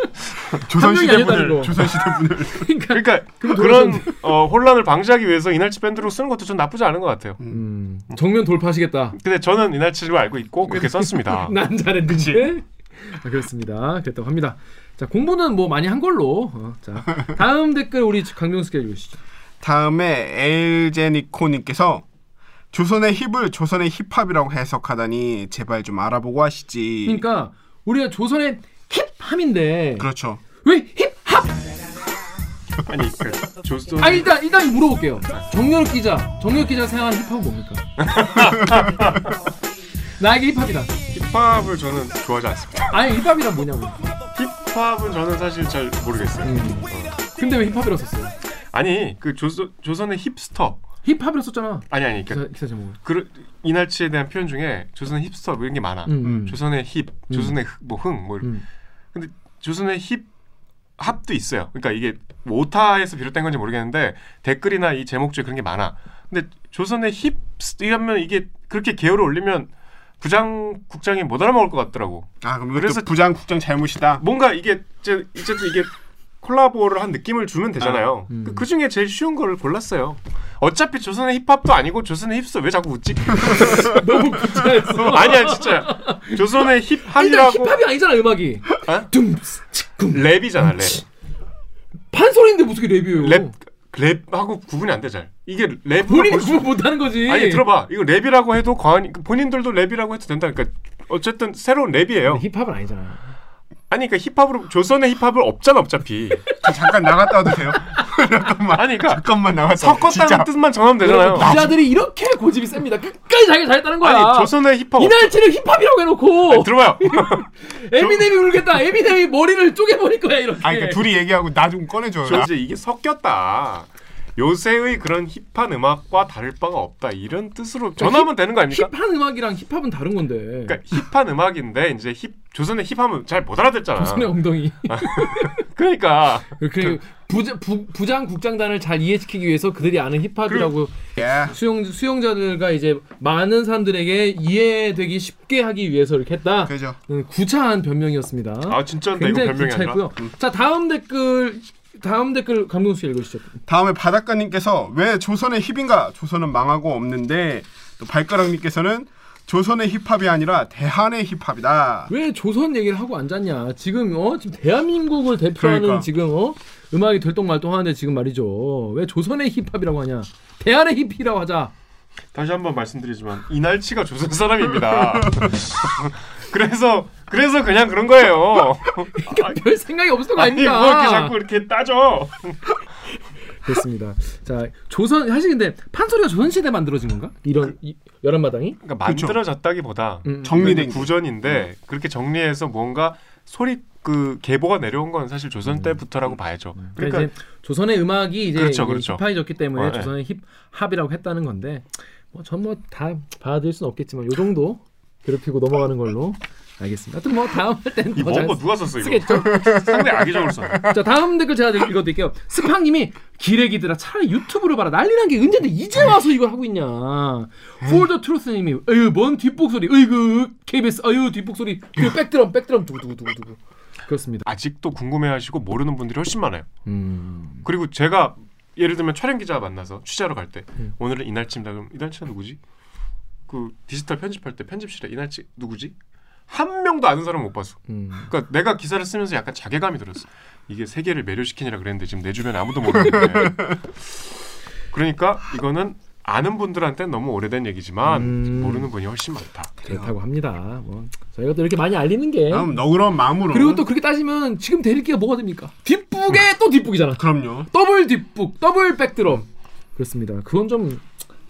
조선시대 분을 거. 조선시대 분을 그러니까 그러니까 그런 어, 혼란을 방지하기 위해서 이날치 밴드로 쓰는 것도 좀 나쁘지 않은 것 같아요. 음, 정면 돌파하시겠다. 근데 저는 이날치로 알고 있고 그렇게 썼습니다. 난 잘했는데. 아, 그렇습니다. 그랬다고 합니다. 자 공부는 뭐 많이 한 걸로. 어, 자 다음 댓글 우리 기자 읽으시죠. 다음에 엘제니코님께서 조선의 힙을 조선의 힙합이라고 해석하다니 제발 좀 알아보고 하시지. 그러니까 우리가 조선의 힙함인데 그렇죠. 왜 힙합? 아니 그 조선 아 일단 일단 물어볼게요. 정렬 기자, 정렬 기자 생각하는 힙합은 뭡니까? 나에게 힙합이다. 힙합을 저는 좋아하지 않습니다. 아니 힙합이란 뭐냐고. 힙합은 저는 사실 잘 모르겠어요. 음. 근데 왜 힙합이라고 썼어요? 아니 그 조선 조선의 힙스터 힙합이라고 썼잖아. 아니 아니 기사, 그 기사 제목을. 그 이날치에 대한 표현 중에 조선의 힙스터 뭐 이런 게 많아. 음. 조선의 힙, 조선의 뭐흥뭐 음. 조선의 힙 합도 있어요. 그러니까 이게 뭐 오타에서 비롯된 건지 모르겠는데 댓글이나 이 제목 중에 그런 게 많아. 근데 조선의 힙 이러면 이게 그렇게 개요를 올리면 부장 국장이 못 알아먹을 것 같더라고. 아 그럼 그래서- 부장 국장 잘못이다. 뭔가 이게 이제 이제 또 이게 콜라보를 한 느낌을 주면 되잖아요. 음. 그, 그 중에 제일 쉬운 거를 골랐어요. 어차피 조선의 힙합도 아니고 조선의 힙스 왜 자꾸 웃지? 너무 구차했어. 아니야 진짜. 조선의 힙합이라고 힙합이 아니잖아 음악이. 어? 둠스 치쿵. 랩이잖아 랩. 판소리인데 무슨 게 랩이에요? 랩 랩하고 구분이 안 돼 잘. 이게 랩 본인이 구분 못하는 거지. 아니 들어봐 이거 랩이라고 해도 과언이 본인들도 랩이라고 해도 된다. 그러니까 어쨌든 새로운 랩이에요. 힙합은 아니잖아. 아니 그러니까 힙합으로 조선의 힙합을 없잖아 어차피. 저 잠깐 나갔다 와도 돼요? 잠깐만. 아니 그러니까 잠깐만 나갔다. 섞었다는 진짜. 뜻만 정하면 되잖아요. 기자들이 이렇게 고집이 셉니다. 끝까지 자기가 잘했다는 거야. 아니 조선의 힙합 이날치를 힙합이라고 해놓고 아니, 들어봐요. 에미넴이 울겠다. 에미넴이 머리를 쪼개버릴 거야 이렇게. 아니 그러니까 둘이 얘기하고 나 좀 꺼내줘요. 저 이제 이게 섞였다. 요새의 그런 힙한 음악과 다를 바가 없다 이런 뜻으로 전하면 되는 거 아닙니까? 힙한 음악이랑 힙합은 다른 건데. 그러니까 힙한 음악인데 이제 힙 조선의 힙하면 잘 못 알아듣잖아. 조선의 엉덩이. 그러니까 그 부자, 부, 부장 국장단을 잘 이해시키기 위해서 그들이 아는 힙합이라고 예. 수용 수용자들과 이제 많은 사람들에게 이해되기 쉽게 하기 위해서 이렇게 했다. 그죠. 음, 구차한 변명이었습니다. 아 진짜 이거 변명이 아니라 구차했고요. 자 다음 댓글 다음 댓글 감동수 읽으시죠. 다음에 바닷가님께서 왜 조선의 힙인가? 조선은 망하고 없는데 또 발가락님께서는 조선의 힙합이 아니라 대한의 힙합이다. 왜 조선 얘기를 하고 앉았냐? 지금 어 지금 대한민국을 대표하는 그러니까. 지금 어 음악이 들똥말똥하는데 지금 말이죠. 왜 조선의 힙합이라고 하냐? 대한의 힙이라고 하자. 다시 한번 말씀드리지만 이날치가 조선 사람입니다. 그래서 그래서 그냥 그런 거예요. 별 생각이 없었던 거 아니 아닙니까? 뭐 이렇게 자꾸 이렇게 따져. 그렇습니다. 자 조선 사실 근데 판소리가 조선 시대 만들어진 건가? 이런 이, 열한마당이? 그러니까. 만들어졌다기보다 음. 정리된 그 구전인데 그렇게 정리해서 뭔가 소리 그 계보가 내려온 건 사실 조선 때부터라고 봐야죠. 그러니까, 그러니까 이제 조선의 음악이 이제 그렇죠, 그렇죠. 힙합해졌기 때문에 어, 네. 조선의 힙합이라고 했다는 건데 뭐 전뭐다 받아들일 수는 없겠지만 요 정도 괴롭히고 넘어가는 걸로 알겠습니다. 하여튼 뭐 다음 할 때는 이 더잘 먼거 누가 썼어 이거? 쓰겠죠. 상당히 악의적으로 써. 자 다음 댓글 제가 읽어드릴게요. 스팡님이 기레기들아 차라리 유튜브를 봐라 난리난 게 언제인데 이제 와서 이걸 하고 있냐. 폴더 트루스님이 어휴 뭔 뒷북소리 어이구 KBS 어휴 뒷북소리 그 back drum back drum 두구두구두구 그렇습니다. 아직도 궁금해하시고 모르는 분들이 훨씬 많아요. 음. 그리고 제가 예를 들면 촬영 기자 만나서 취재하러 갈때 음. 오늘은 이날치입니다. 그럼 이날치가 누구지? 그 디지털 편집할 때 편집실에 이날치 누구지? 한 명도 아는 사람 못 봤어. 음. 그러니까 내가 기사를 쓰면서 약간 자괴감이 들었어. 이게 세계를 매료시키니라 그랬는데 지금 내 주변에 아무도 모르는데. 그러니까 이거는 아는 분들한테는 너무 오래된 얘기지만 음. 모르는 분이 훨씬 많다. 그렇다고 합니다. 뭐 저희가 또 이렇게 많이 알리는 게 다음 너그러운 마음으로. 그리고 또 그렇게 따지면 지금 댓읽기가 뭐가 됩니까? 뒷북에 또 뒷북이잖아. 그럼요. 더블 뒷북, double back drum. 그렇습니다. 그건 좀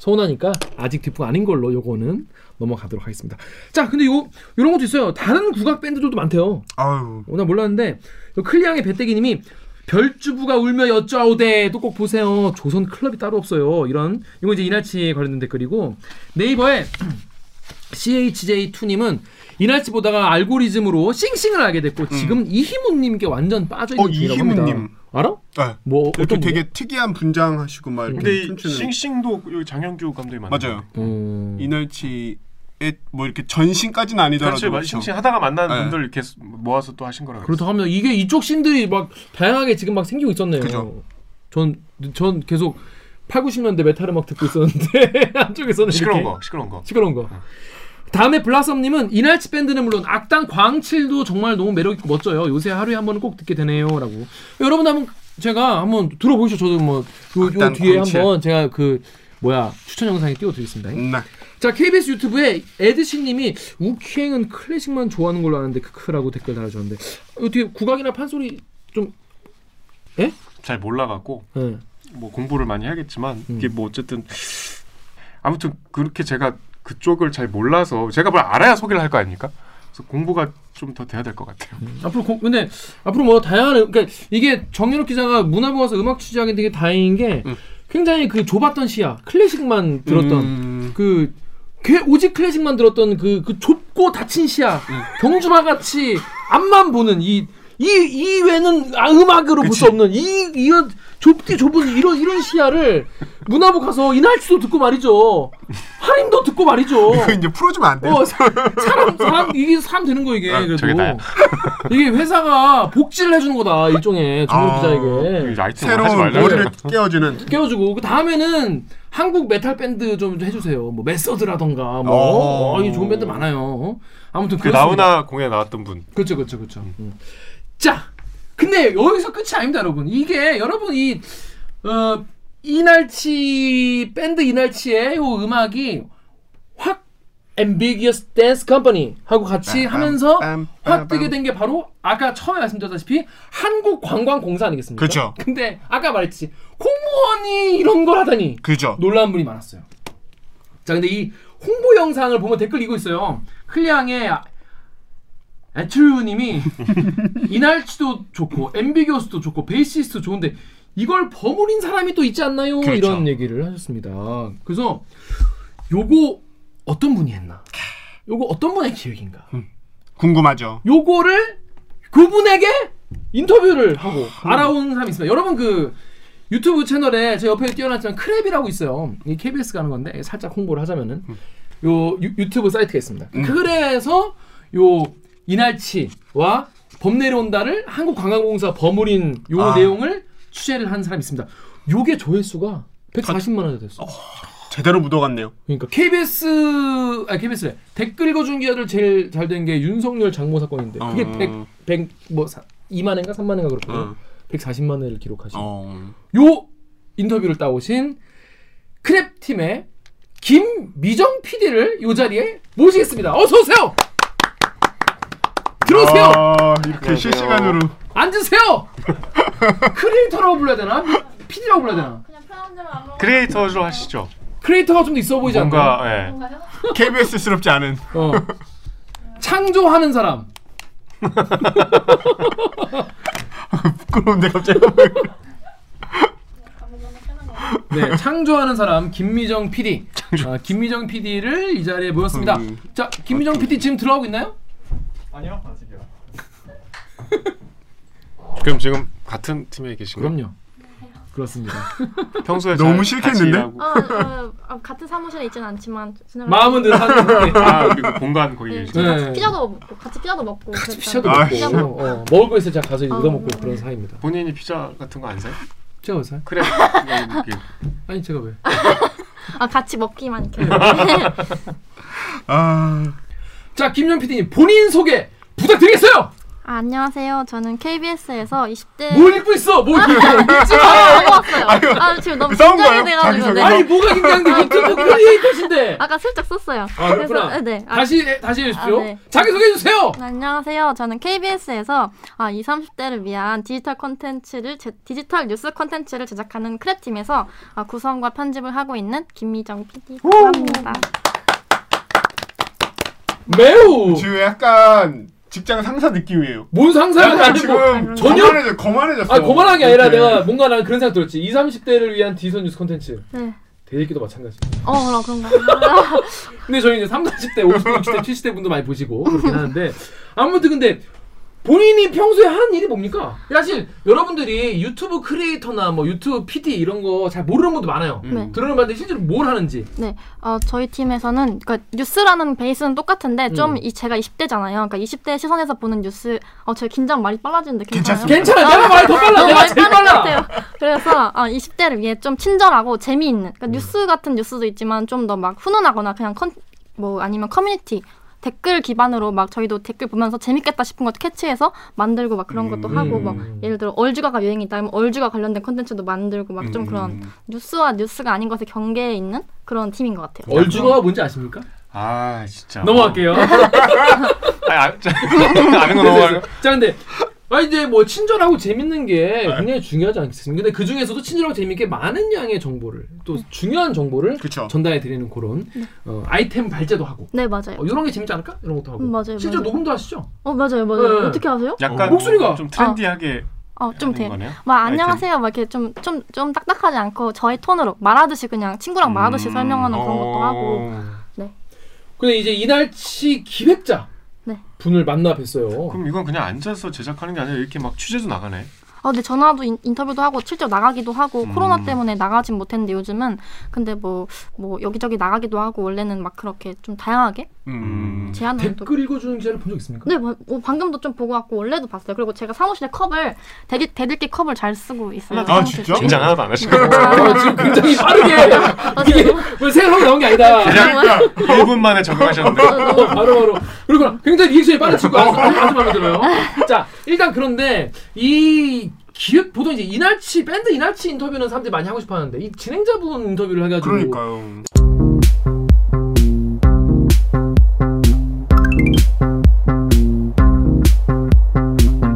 서운하니까 아직 뒷북 아닌 걸로 요거는 넘어가도록 하겠습니다. 자, 근데 요 요런 것도 있어요. 다른 국악 밴드들도 많대요. 아유. 어, 나 몰랐는데 요 클리앙의 배때기 님이 별주부가 울며 여쭈아오대도 꼭 보세요. 조선 클럽이 따로 없어요. 이런 이거 이제 이날치에 관련된 댓글이고 네이버에 CHJ2님은 이날치 보다가 알고리즘으로 싱싱을 알게 됐고 지금 이희문님께 완전 빠져 있는 어, 중이라고 합니다. 이희문님. 알아? 네. 뭐 이렇게 어떤 되게 특이한 분장하시고 막 이렇게 춤추는. 씽씽도 여기 장영규 감독이 만든 맞아요. 분? 음. 이날치에 뭐 이렇게 전신까지는 아니더라도 그렇지, 그렇죠. 씽씽 하다가 만난 네. 분들 이렇게 모아서 또 하신 거라. 그렇다고 하면 이게 이쪽 scene들이 막 다양하게 지금 막 생기고 있었네요. 그죠. 전, 전 계속 8, 90년대 메탈 음악 듣고 있었는데 한쪽에서는 시끄러운 이렇게 거, 시끄러운 거. 시끄러운 거. 다음에 블라썸님은 이날치 밴드는 물론 악단광칠도 정말 너무 매력 있고 멋져요. 요새 하루에 한 번은 꼭 듣게 되네요 라고. 여러분 한번 제가 한번 들어보시죠. 저도 뭐 요 요 악당 뒤에 광칠. 한번 제가 그 뭐야 추천 영상에 띄워드리겠습니다. 네. 자 KBS 유튜브에 에드신님이 우키행은 클래식만 좋아하는 걸로 아는데 크크라고 댓글 달아줬는데 어떻게 국악이나 판소리 좀잘 몰라갖고 예. 뭐 공부를 많이 해야겠지만 음. 이게 뭐 어쨌든 아무튼 그렇게 제가 그쪽을 잘 몰라서 제가 뭘 알아야 소개를 할 거 아닙니까? 그래서 공부가 좀 더 돼야 될 것 같아요. 앞으로 공, 근데 앞으로 뭐 다양한 그러니까 이게 정연욱 기자가 문화부 가서 음악 취재하기 되게 다행인 게 음. 굉장히 그 좁았던 시야 클래식만 들었던 음, 그 괴- 오직 클래식만 들었던 그, 그 좁고 닫힌 시야 음. 경주마 같이 앞만 보는 이 이 이외는 아, 음악으로 볼 수 없는 이 이런 좁디 좁은 이런 이런 시야를 문화부 가서 이날치도 듣고 말이죠 하림도 듣고 말이죠 이거 이제 풀어주면 안 돼요. 어, 사, 람 사람 이게 사람 되는 거 이게 아, 그래도 저게 다야. 이게 회사가 복지를 해주는 거다 일종의 정우 아, 기자에게 하지 새로운. 머리를 깨워주는. 깨워주고 그 다음에는 한국 메탈 밴드 좀 해주세요 뭐 메서드라던가 뭐 어. 어, 이 좋은 밴드 많아요 아무튼 그 그렇습니다. 나훈아 공연에 나왔던 분. 그렇죠 그렇죠 그렇죠 음. 자 근데 여기서 끝이 아닙니다 여러분 이게 여러분 이 어, 이날치 밴드 이날치의 요 음악이 확 Ambiguous Dance Company 하고 같이 빰, 하면서 빰, 확 빰, 뜨게 빰. 된게 바로 아까 처음에 말씀드렸다시피 한국 관광공사 아니겠습니까? 그렇죠. 근데 아까 말했지 공무원이 이런 걸 하다니 그죠. 놀라운 분이 많았어요. 자, 근데 이 홍보 영상을 보면 댓글 이고 있어요. 클리앙의 애트루님이 이날치도 좋고 앰비규어스도 좋고 베이시스도 좋은데 이걸 버무린 사람이 또 있지 않나요? 그렇죠. 이런 얘기를 하셨습니다. 그래서 요거 어떤 분이 했나? 요거 어떤 분의 기획인가? 궁금하죠. 요거를 그분에게 인터뷰를 하고 알아온 사람이 있습니다. 여러분 그 유튜브 채널에 제 옆에 띄워놨지만 크랩이라고 있어요. 이 KBS 가는 건데 살짝 홍보를 하자면은 요 유, 유튜브 사이트가 있습니다. 크랩에서 요 이날치와 범 내려온다를 한국관광공사 버무린 요 아. 내용을 취재를 한 사람이 있습니다. 요게 조회수가 140만 원이 됐어. 제대로 묻어갔네요. 그러니까 KBS 아 KBS래 댓글 읽어준 기자들 제일 잘 된 게 윤석열 장모 사건인데 그게 어. 100 100뭐 2만 회인가 3만 회인가 그렇거든요. 어. 140만 회를 기록하신 어. 요 인터뷰를 따오신 크랩 팀의 김미정 PD를 요 자리에 모시겠습니다. 어서 오세요. 들어오세요. 아, 이렇게 실시간으로 앉으세요. creator라고 불러야 되나? PD라고 불러야 되나? 그냥 편한 대로 안 먹어. creator로 하시죠. creator가 좀 더 있어 보이지 않나요? 뭔가 예. 뭔가요? KBS스럽지 않은 어. 창조하는 사람. 부끄러운데 갑자기 아무거나 편한 거. 네, 창조하는 사람 김미정 PD. 아, 김미정 PD를 이 자리에 모였습니다. 음. 자, 김미정 PD 지금 들어가고 있나요? 아니요, 아직이요. 그럼 지금 같은 팀에 계신가요? 그럼요. 그렇습니다. 평소에 너무 잘 싫겠는데? 어, 어, 어, 같은 사무실에 있지는 않지만 마음은 늘 하는데. 아 그리고 공간 거기 때 계시죠. 네. 같이 피자도 먹고 같이 피자도 먹고 같이. 피자도 아, 먹고 씨. 어, 먹을 거 있으면 제가 가서 아. 얻어 먹고 그런 사이입니다. 본인이 피자 같은 거 안 사요? 제가 왜 사요? 그래. 아니 제가 왜? 아 같이 먹기만 이렇게. 아 자, 김미정 PD님 본인 소개 부탁드리겠어요. 아, 안녕하세요. 저는 KBS에서 20대 뭘 읽고 있어? 뭘 읽고 있지 마. 아. 아, 지금 너무 싸운 긴장이 거예요? 돼가지고. 네. 아니 뭐가 긴장돼? 유튜브 크리에이터신데. 아까 슬쩍 썼어요. 아 그렇구나. 그래서, 네. 아, 다시 해- 다시 해주십시오. 아, 네. 자기 소개해 주세요. 네, 안녕하세요. 저는 KBS에서 아, 20, 30대를 위한 디지털 콘텐츠를 제- 디지털 뉴스 콘텐츠를 제작하는 크랩팀에서 아, 구성과 편집을 하고 있는 김미정 PD라고 합니다. 매우 지금 약간 직장 상사 느낌이에요. 뭔 상사야 약간 아니고 지금 전혀- 거만해져 거만해졌어. 아 거만한 게 아니라. 내가 뭔가 난 그런 생각 들었지 20, 30대를 위한 디지털 뉴스 콘텐츠 네. 대리기도 마찬가지 어, 그럼 그런가. 근데 저희 이제 3, 40대, 50대, 60대, 70대 분도 많이 보시고 그렇긴 하는데 아무튼 근데 본인이 평소에 하는 일이 뭡니까? 사실 여러분들이 유튜브 크리에이터나 뭐 유튜브 PD 이런 거 잘 모르는 분도 많아요 음. 네. 들어는 봤는데 실제로 뭘 하는지 네, 어, 저희 팀에서는 그러니까 뉴스라는 베이스는 똑같은데 좀 음. 이 제가 20대잖아요. 그러니까 20대 시선에서 보는 뉴스, 어, 저 긴장하면 말이 빨라지는데 괜찮아요? 괜찮아 내가 말이 더 빨라 너무 내가 많이 제일 것 빨라 같아요. 그래서 어, 20대를 위해 좀 친절하고 재미있는 그러니까 뉴스 같은 뉴스도 있지만 좀 더 막 훈훈하거나 그냥 컨, 뭐 아니면 커뮤니티 댓글 기반으로 막 저희도 댓글 보면서 재밌겠다 싶은 것도 캐치해서 만들고 막 그런 것도 음. 하고 막 예를 들어 얼죽아가 유행이 있다면 얼죽아 관련된 컨텐츠도 만들고 막 좀 음. 그런 뉴스와 뉴스가 아닌 것의 경계에 있는 그런 팀인 것 같아요. 얼죽아가 뭔지 아십니까? 아 진짜. 넘어갈게요 아니, 아, 자, 아는 거 넘어가요. 자 근데 아 이제 뭐 친절하고 재밌는 게 굉장히 중요하지 않겠습니까? 근데 그 중에서도 친절하고 재밌게 많은 양의 정보를 또 중요한 정보를 그쵸. 전달해 드리는 그런 어, 아이템 발제도 하고 네 맞아요. 어, 이런 게 재밌지 않을까? 이런 것도 하고 음, 맞아요, 실제 맞아요. 녹음도 하시죠? 어 맞아요 맞아요. 네. 어떻게 아세요? 약간 목소리가. 좀 트렌디하게 어 좀. 거네요. 막 안녕하세요 막 이렇게 좀 좀 좀 딱딱하지 않고 저희 톤으로 말하듯이 그냥 친구랑 말하듯이 음, 설명하는 그런 것도 어. 하고 근데 이제 이날치 기획자 네. 분을 만나 뵀어요. 그럼 이건 그냥 앉아서 제작하는 게 아니라 이렇게 막 취재도 나가네. 아 근데 전화도 인, 인터뷰도 하고 실제로 나가기도 하고 음. 코로나 때문에 나가진 못했는데 요즘은 근데 뭐뭐 여기저기 나가기도 하고 원래는 막 그렇게 좀 다양하게 음. 제안을 또 댓글 읽어주는 기자를 본 적 있습니까? 네, 뭐, 뭐 방금도 좀 보고 왔고 원래도 봤어요. 그리고 제가 사무실에 컵을 대들, 대들기 컵을 잘 쓰고 있어요. 아, 사무실 진짜? 긴장 하나도 안 하시고. 어, 지금 굉장히 빠르게 아, 이게 너무- 뭐 생각하고 나온 게 아니다. 그러니까 1분 만에 적응하셨는데. 어, 바로 바로 그리고 굉장히 리액션이 빠르시고 아주 마음에 들어요. 자 일단 그런데 이 기획 보통 이제 이날치 밴드 이날치 인터뷰는 사람들이 많이 하고 싶어하는데 이 진행자분 인터뷰를 해가지고 그러니까요.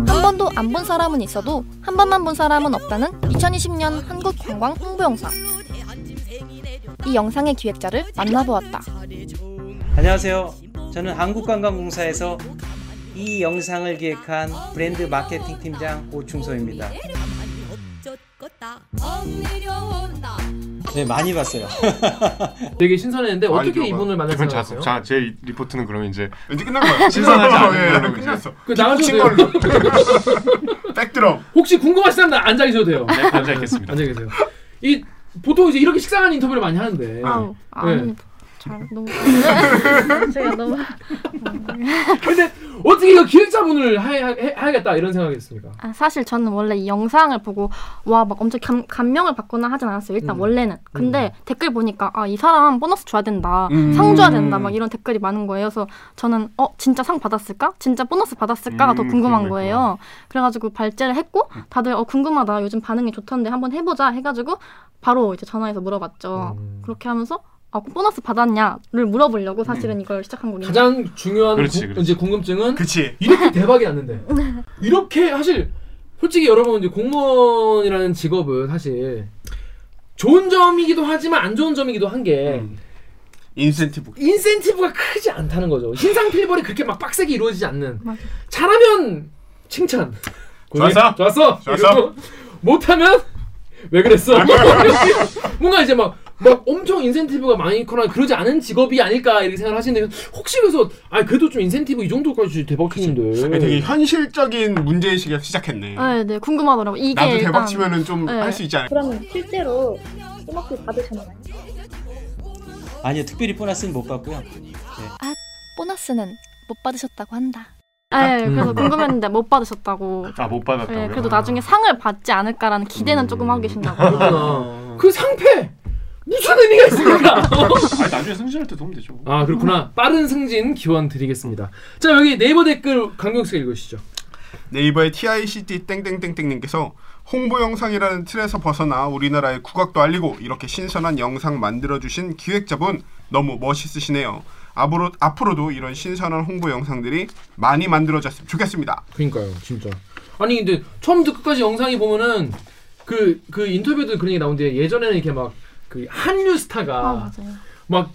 한 번도 안 본 사람은 있어도 한 번만 본 사람은 없다는 2020년 한국 관광 홍보 영상. 이 영상의 기획자를 만나보았다. 안녕하세요. 저는 한국관광공사에서 이 영상을 기획한 브랜드 마케팅 팀장 오충소입니다. 네, 많이 봤어요. 되게 신선했는데 어떻게. 이분을 만날 기분 자, 생각하세요? 자, 제 리포트는 그러면 이제 이제 끝난 거야. 신선하지 않아요, 끝났어. 그 나가셔도 친 돼요. 걸로. 백드럼. 혹시 궁금하신 사람 앉아 계셔도 돼요. 네, 앉아 있겠습니다. 앉아 계세요. 이 보통 이제 이렇게 식상한 인터뷰를 많이 하는데 아우 네. 아닙니다. 잘 너무 제가 너무 근데 어떻게 이거 기획자분을 하, 하, 해야겠다 이런 생각이 있습니까? 아, 사실 저는 원래 이 영상을 보고 와 막 엄청 감, 감명을 받거나 하진 않았어요. 일단 음. 원래는. 근데 댓글 보니까 아 이 사람 보너스 줘야 된다, 음. 상 줘야 된다 막 이런 댓글이 많은 거예요. 그래서 저는 어 진짜 상 받았을까? 진짜 보너스 받았을까가 더 음, 궁금한. 거예요. 그래가지고 발제를 했고 다들 어 궁금하다. 요즘 반응이 좋던데 한번 해보자 해가지고 바로 이제 전화해서 물어봤죠. 음. 그렇게 하면서 아 보너스 받았냐를 물어보려고 사실은 이걸 시작한 거거든요. 가장 중요한 그렇지, 궁- 그렇지. 이제 궁금증은 그치. 이렇게 대박이 났는데 이렇게 사실 솔직히 여러분 이제 공무원이라는 직업은 사실 좋은 점이기도 하지만 안 좋은 점이기도 한 게 음. 인센티브. 인센티브가 크지 않다는 거죠. 신상 필벌이 그렇게 막 빡세게 이루어지지 않는. 맞아. 잘하면 칭찬. 좋았어? 좋았어. 좋았어? 이러고 못하면 왜 그랬어? 뭔가 이제 막, 막 엄청 인센티브가 많거나 그러지 않은 직업이 아닐까 이렇게 생각을 하시는데 혹시 그래서 아 그래도 좀 인센티브 이 정도까지 대박 치는데 아니, 되게 현실적인 문제의식에 시작했네. 네, 네 궁금하더라고. 이게 나도 일단 대박 치면은 좀 네. 할수 있지 않을까? 그러면 실제로 보너스 받으셨나요? 아니요, 특별히 보너스는 못 받고요. 보너스는 못 받으셨다고 한다. 네, 그래서 음. 궁금했는데 못 받으셨다고. 아, 못 받았다고요? 네, 그래도 나중에 상을 받지 않을까라는 기대는 조금 하고 계신다고. 그렇구나. 그 상패 무슨 의미가 있습니까? 아니, 나중에 승진할 때 도움 되죠. 아 그렇구나. 빠른 승진 기원 드리겠습니다. 자 여기 네이버 댓글 강경 씨가 읽으시죠. 네이버의 TICT 땡땡땡땡님께서 홍보 영상이라는 틀에서 벗어나 우리나라의 국악도 알리고 이렇게 신선한 영상 만들어주신 기획자분 너무 멋있으시네요. 앞으로 앞으로도 이런 신선한 홍보 영상들이 많이 만들어졌으면 좋겠습니다. 그러니까요, 진짜. 아니 근데 처음부터 끝까지 영상이 보면은 그 그 인터뷰들 그런 게 나오는데 예전에는 이렇게 막 그 한류 아 스타가 맞아요. 막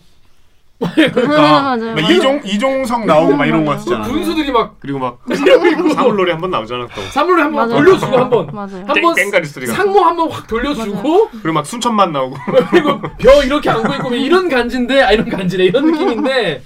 그러니까 맞아요. 막 이종 이종석 나오고 막 이런 거. 했잖아. 군수들이 막 그리고 막 사물놀이 한 번 나오잖아 또. 사물을 한번 맞아요. 돌려주고 한번. 한번 땡가리 소리가. 상모 한 번 확 돌려주고 그리고 막 순천만 나오고. 그리고 벼 이렇게 안고 있고 이런 간지인데 아 이런 간지네 이런 느낌인데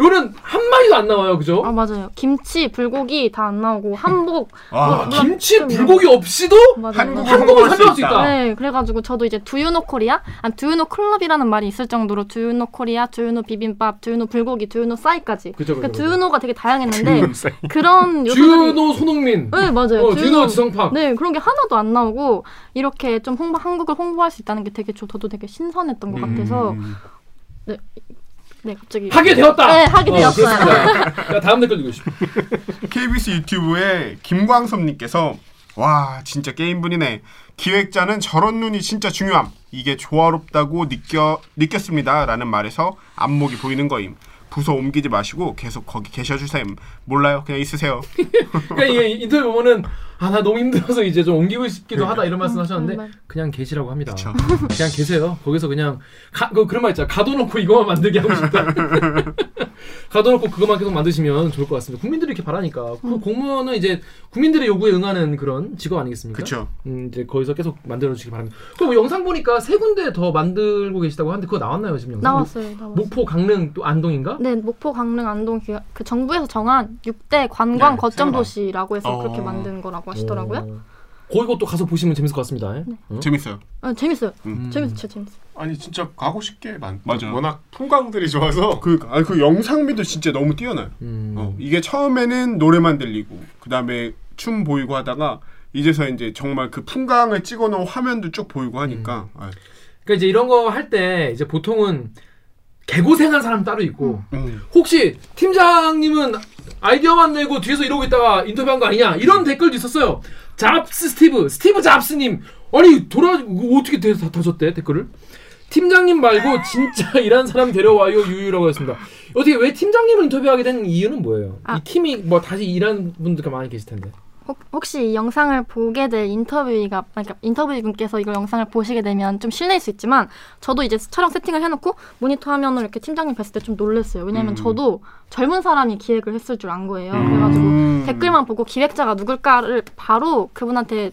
이거는 한 마디도 안 나와요, 그죠? 아 맞아요. 김치, 불고기 다 안 나오고 한복. 와, 뭐, 김치 좀 불고기 없이도 홍보할 수 설명할 수 있다. 네, 그래가지고 저도 이제 do you know Korea, 아니 do you know 클럽이라는 말이 있을 정도로 do you know Korea, do you know 비빔밥, do you know 불고기, do you know 싸이까지. 그죠, 그죠, 그러니까 그죠. do you know가 되게 다양했는데 그런 요소들이 주노 손흥민, 네 맞아요. 어, 주노 지성팍. 네 그런 게 하나도 안 나오고 이렇게 좀 홍보 한국을 홍보할 수 있다는 게 되게 저, 저도 되게 신선했던 것 같아서 음. 네 갑자기. 하게 되었다. 네 하게 어, 되었어요. 다음 댓글 읽으시죠. KBS 유튜브에 김광섭님께서 와 진짜 게임분이네. 기획자는 저런 눈이 진짜 중요함. 이게 조화롭다고 느껴 느꼈습니다라는 말에서 안목이 보이는 거임. 부서 옮기지 마시고 계속 거기 계셔주셈. 몰라요? 그냥 있으세요. 그러니까 이게 인터뷰 보면은 아 나 너무 힘들어서 이제 좀 옮기고 싶기도 하다 이런 말씀하셨는데 정말. 그냥 계시라고 합니다. 그쵸. 그냥 계세요. 거기서 그냥 가, 그 그런 말 있잖아. 가둬놓고 이거만 만들게 하고 싶다. 가둬놓고 그것만 계속 만드시면 좋을 것 같습니다. 국민들이 이렇게 바라니까 그 공무원은 이제 국민들의 요구에 응하는 그런 직업 아니겠습니까? 그쵸 음, 이제 거기서 계속 만들어 주시기 바랍니다. 그럼 뭐 영상 보니까 세 군데 더 만들고 계시다고 하는데 그거 나왔나요 지금 영상? 나왔어요. 나왔어요. 목포, 강릉, 또 안동인가? 네, 목포, 강릉, 안동 그, 그 정부에서 정한 6대 관광 네, 거점 생각. 도시라고 해서 그렇게 어. 만든 거라고 하시더라고요. 어. 거기 또 가서 보시면 재밌을 것 같습니다. 예? 어? 재밌어요 아, 재밌어요. 음. 재밌어요, 진짜 재밌어요. 아니 진짜 가고 싶게 만. 맞아. 워낙 풍광들이 좋아서. 그, 아니, 그 영상미도 진짜 너무 뛰어나요 음. 어, 이게 처음에는 노래만 들리고 그 다음에 춤 보이고 하다가 이제서 이제 정말 그 풍광을 찍어놓은 화면도 쭉 보이고 하니까 아, 그러니까 이제 이런 거 할 때 이제 보통은 개고생한 사람 따로 있고 음. 혹시 팀장님은 아이디어만 내고 뒤에서 이러고 있다가 인터뷰한 거 아니냐 이런 댓글도 있었어요. 잡스 스티브 스티브 잡스님 아니 돌아 어떻게 다, 다셨대 댓글을 팀장님 말고 진짜 일한 사람 데려와요 유유라고 했습니다. 어떻게 왜 팀장님을 인터뷰하게 된 이유는 뭐예요? 아. 이 팀이 뭐 다시 일하는 분들 많이 계실 텐데. 혹, 혹시 이 영상을 보게 될 인터뷰가 그러니까 인터뷰 분께서 이걸 영상을 보시게 되면 좀 실례일 수 있지만 저도 이제 촬영 세팅을 해놓고 모니터 화면으로 이렇게 팀장님 뵀을 때 좀 놀랐어요. 왜냐면 음. 저도 젊은 사람이 기획을 했을 줄 안 거예요. 그래가지고 음. 댓글만 보고 기획자가 누굴까를 바로 그분한테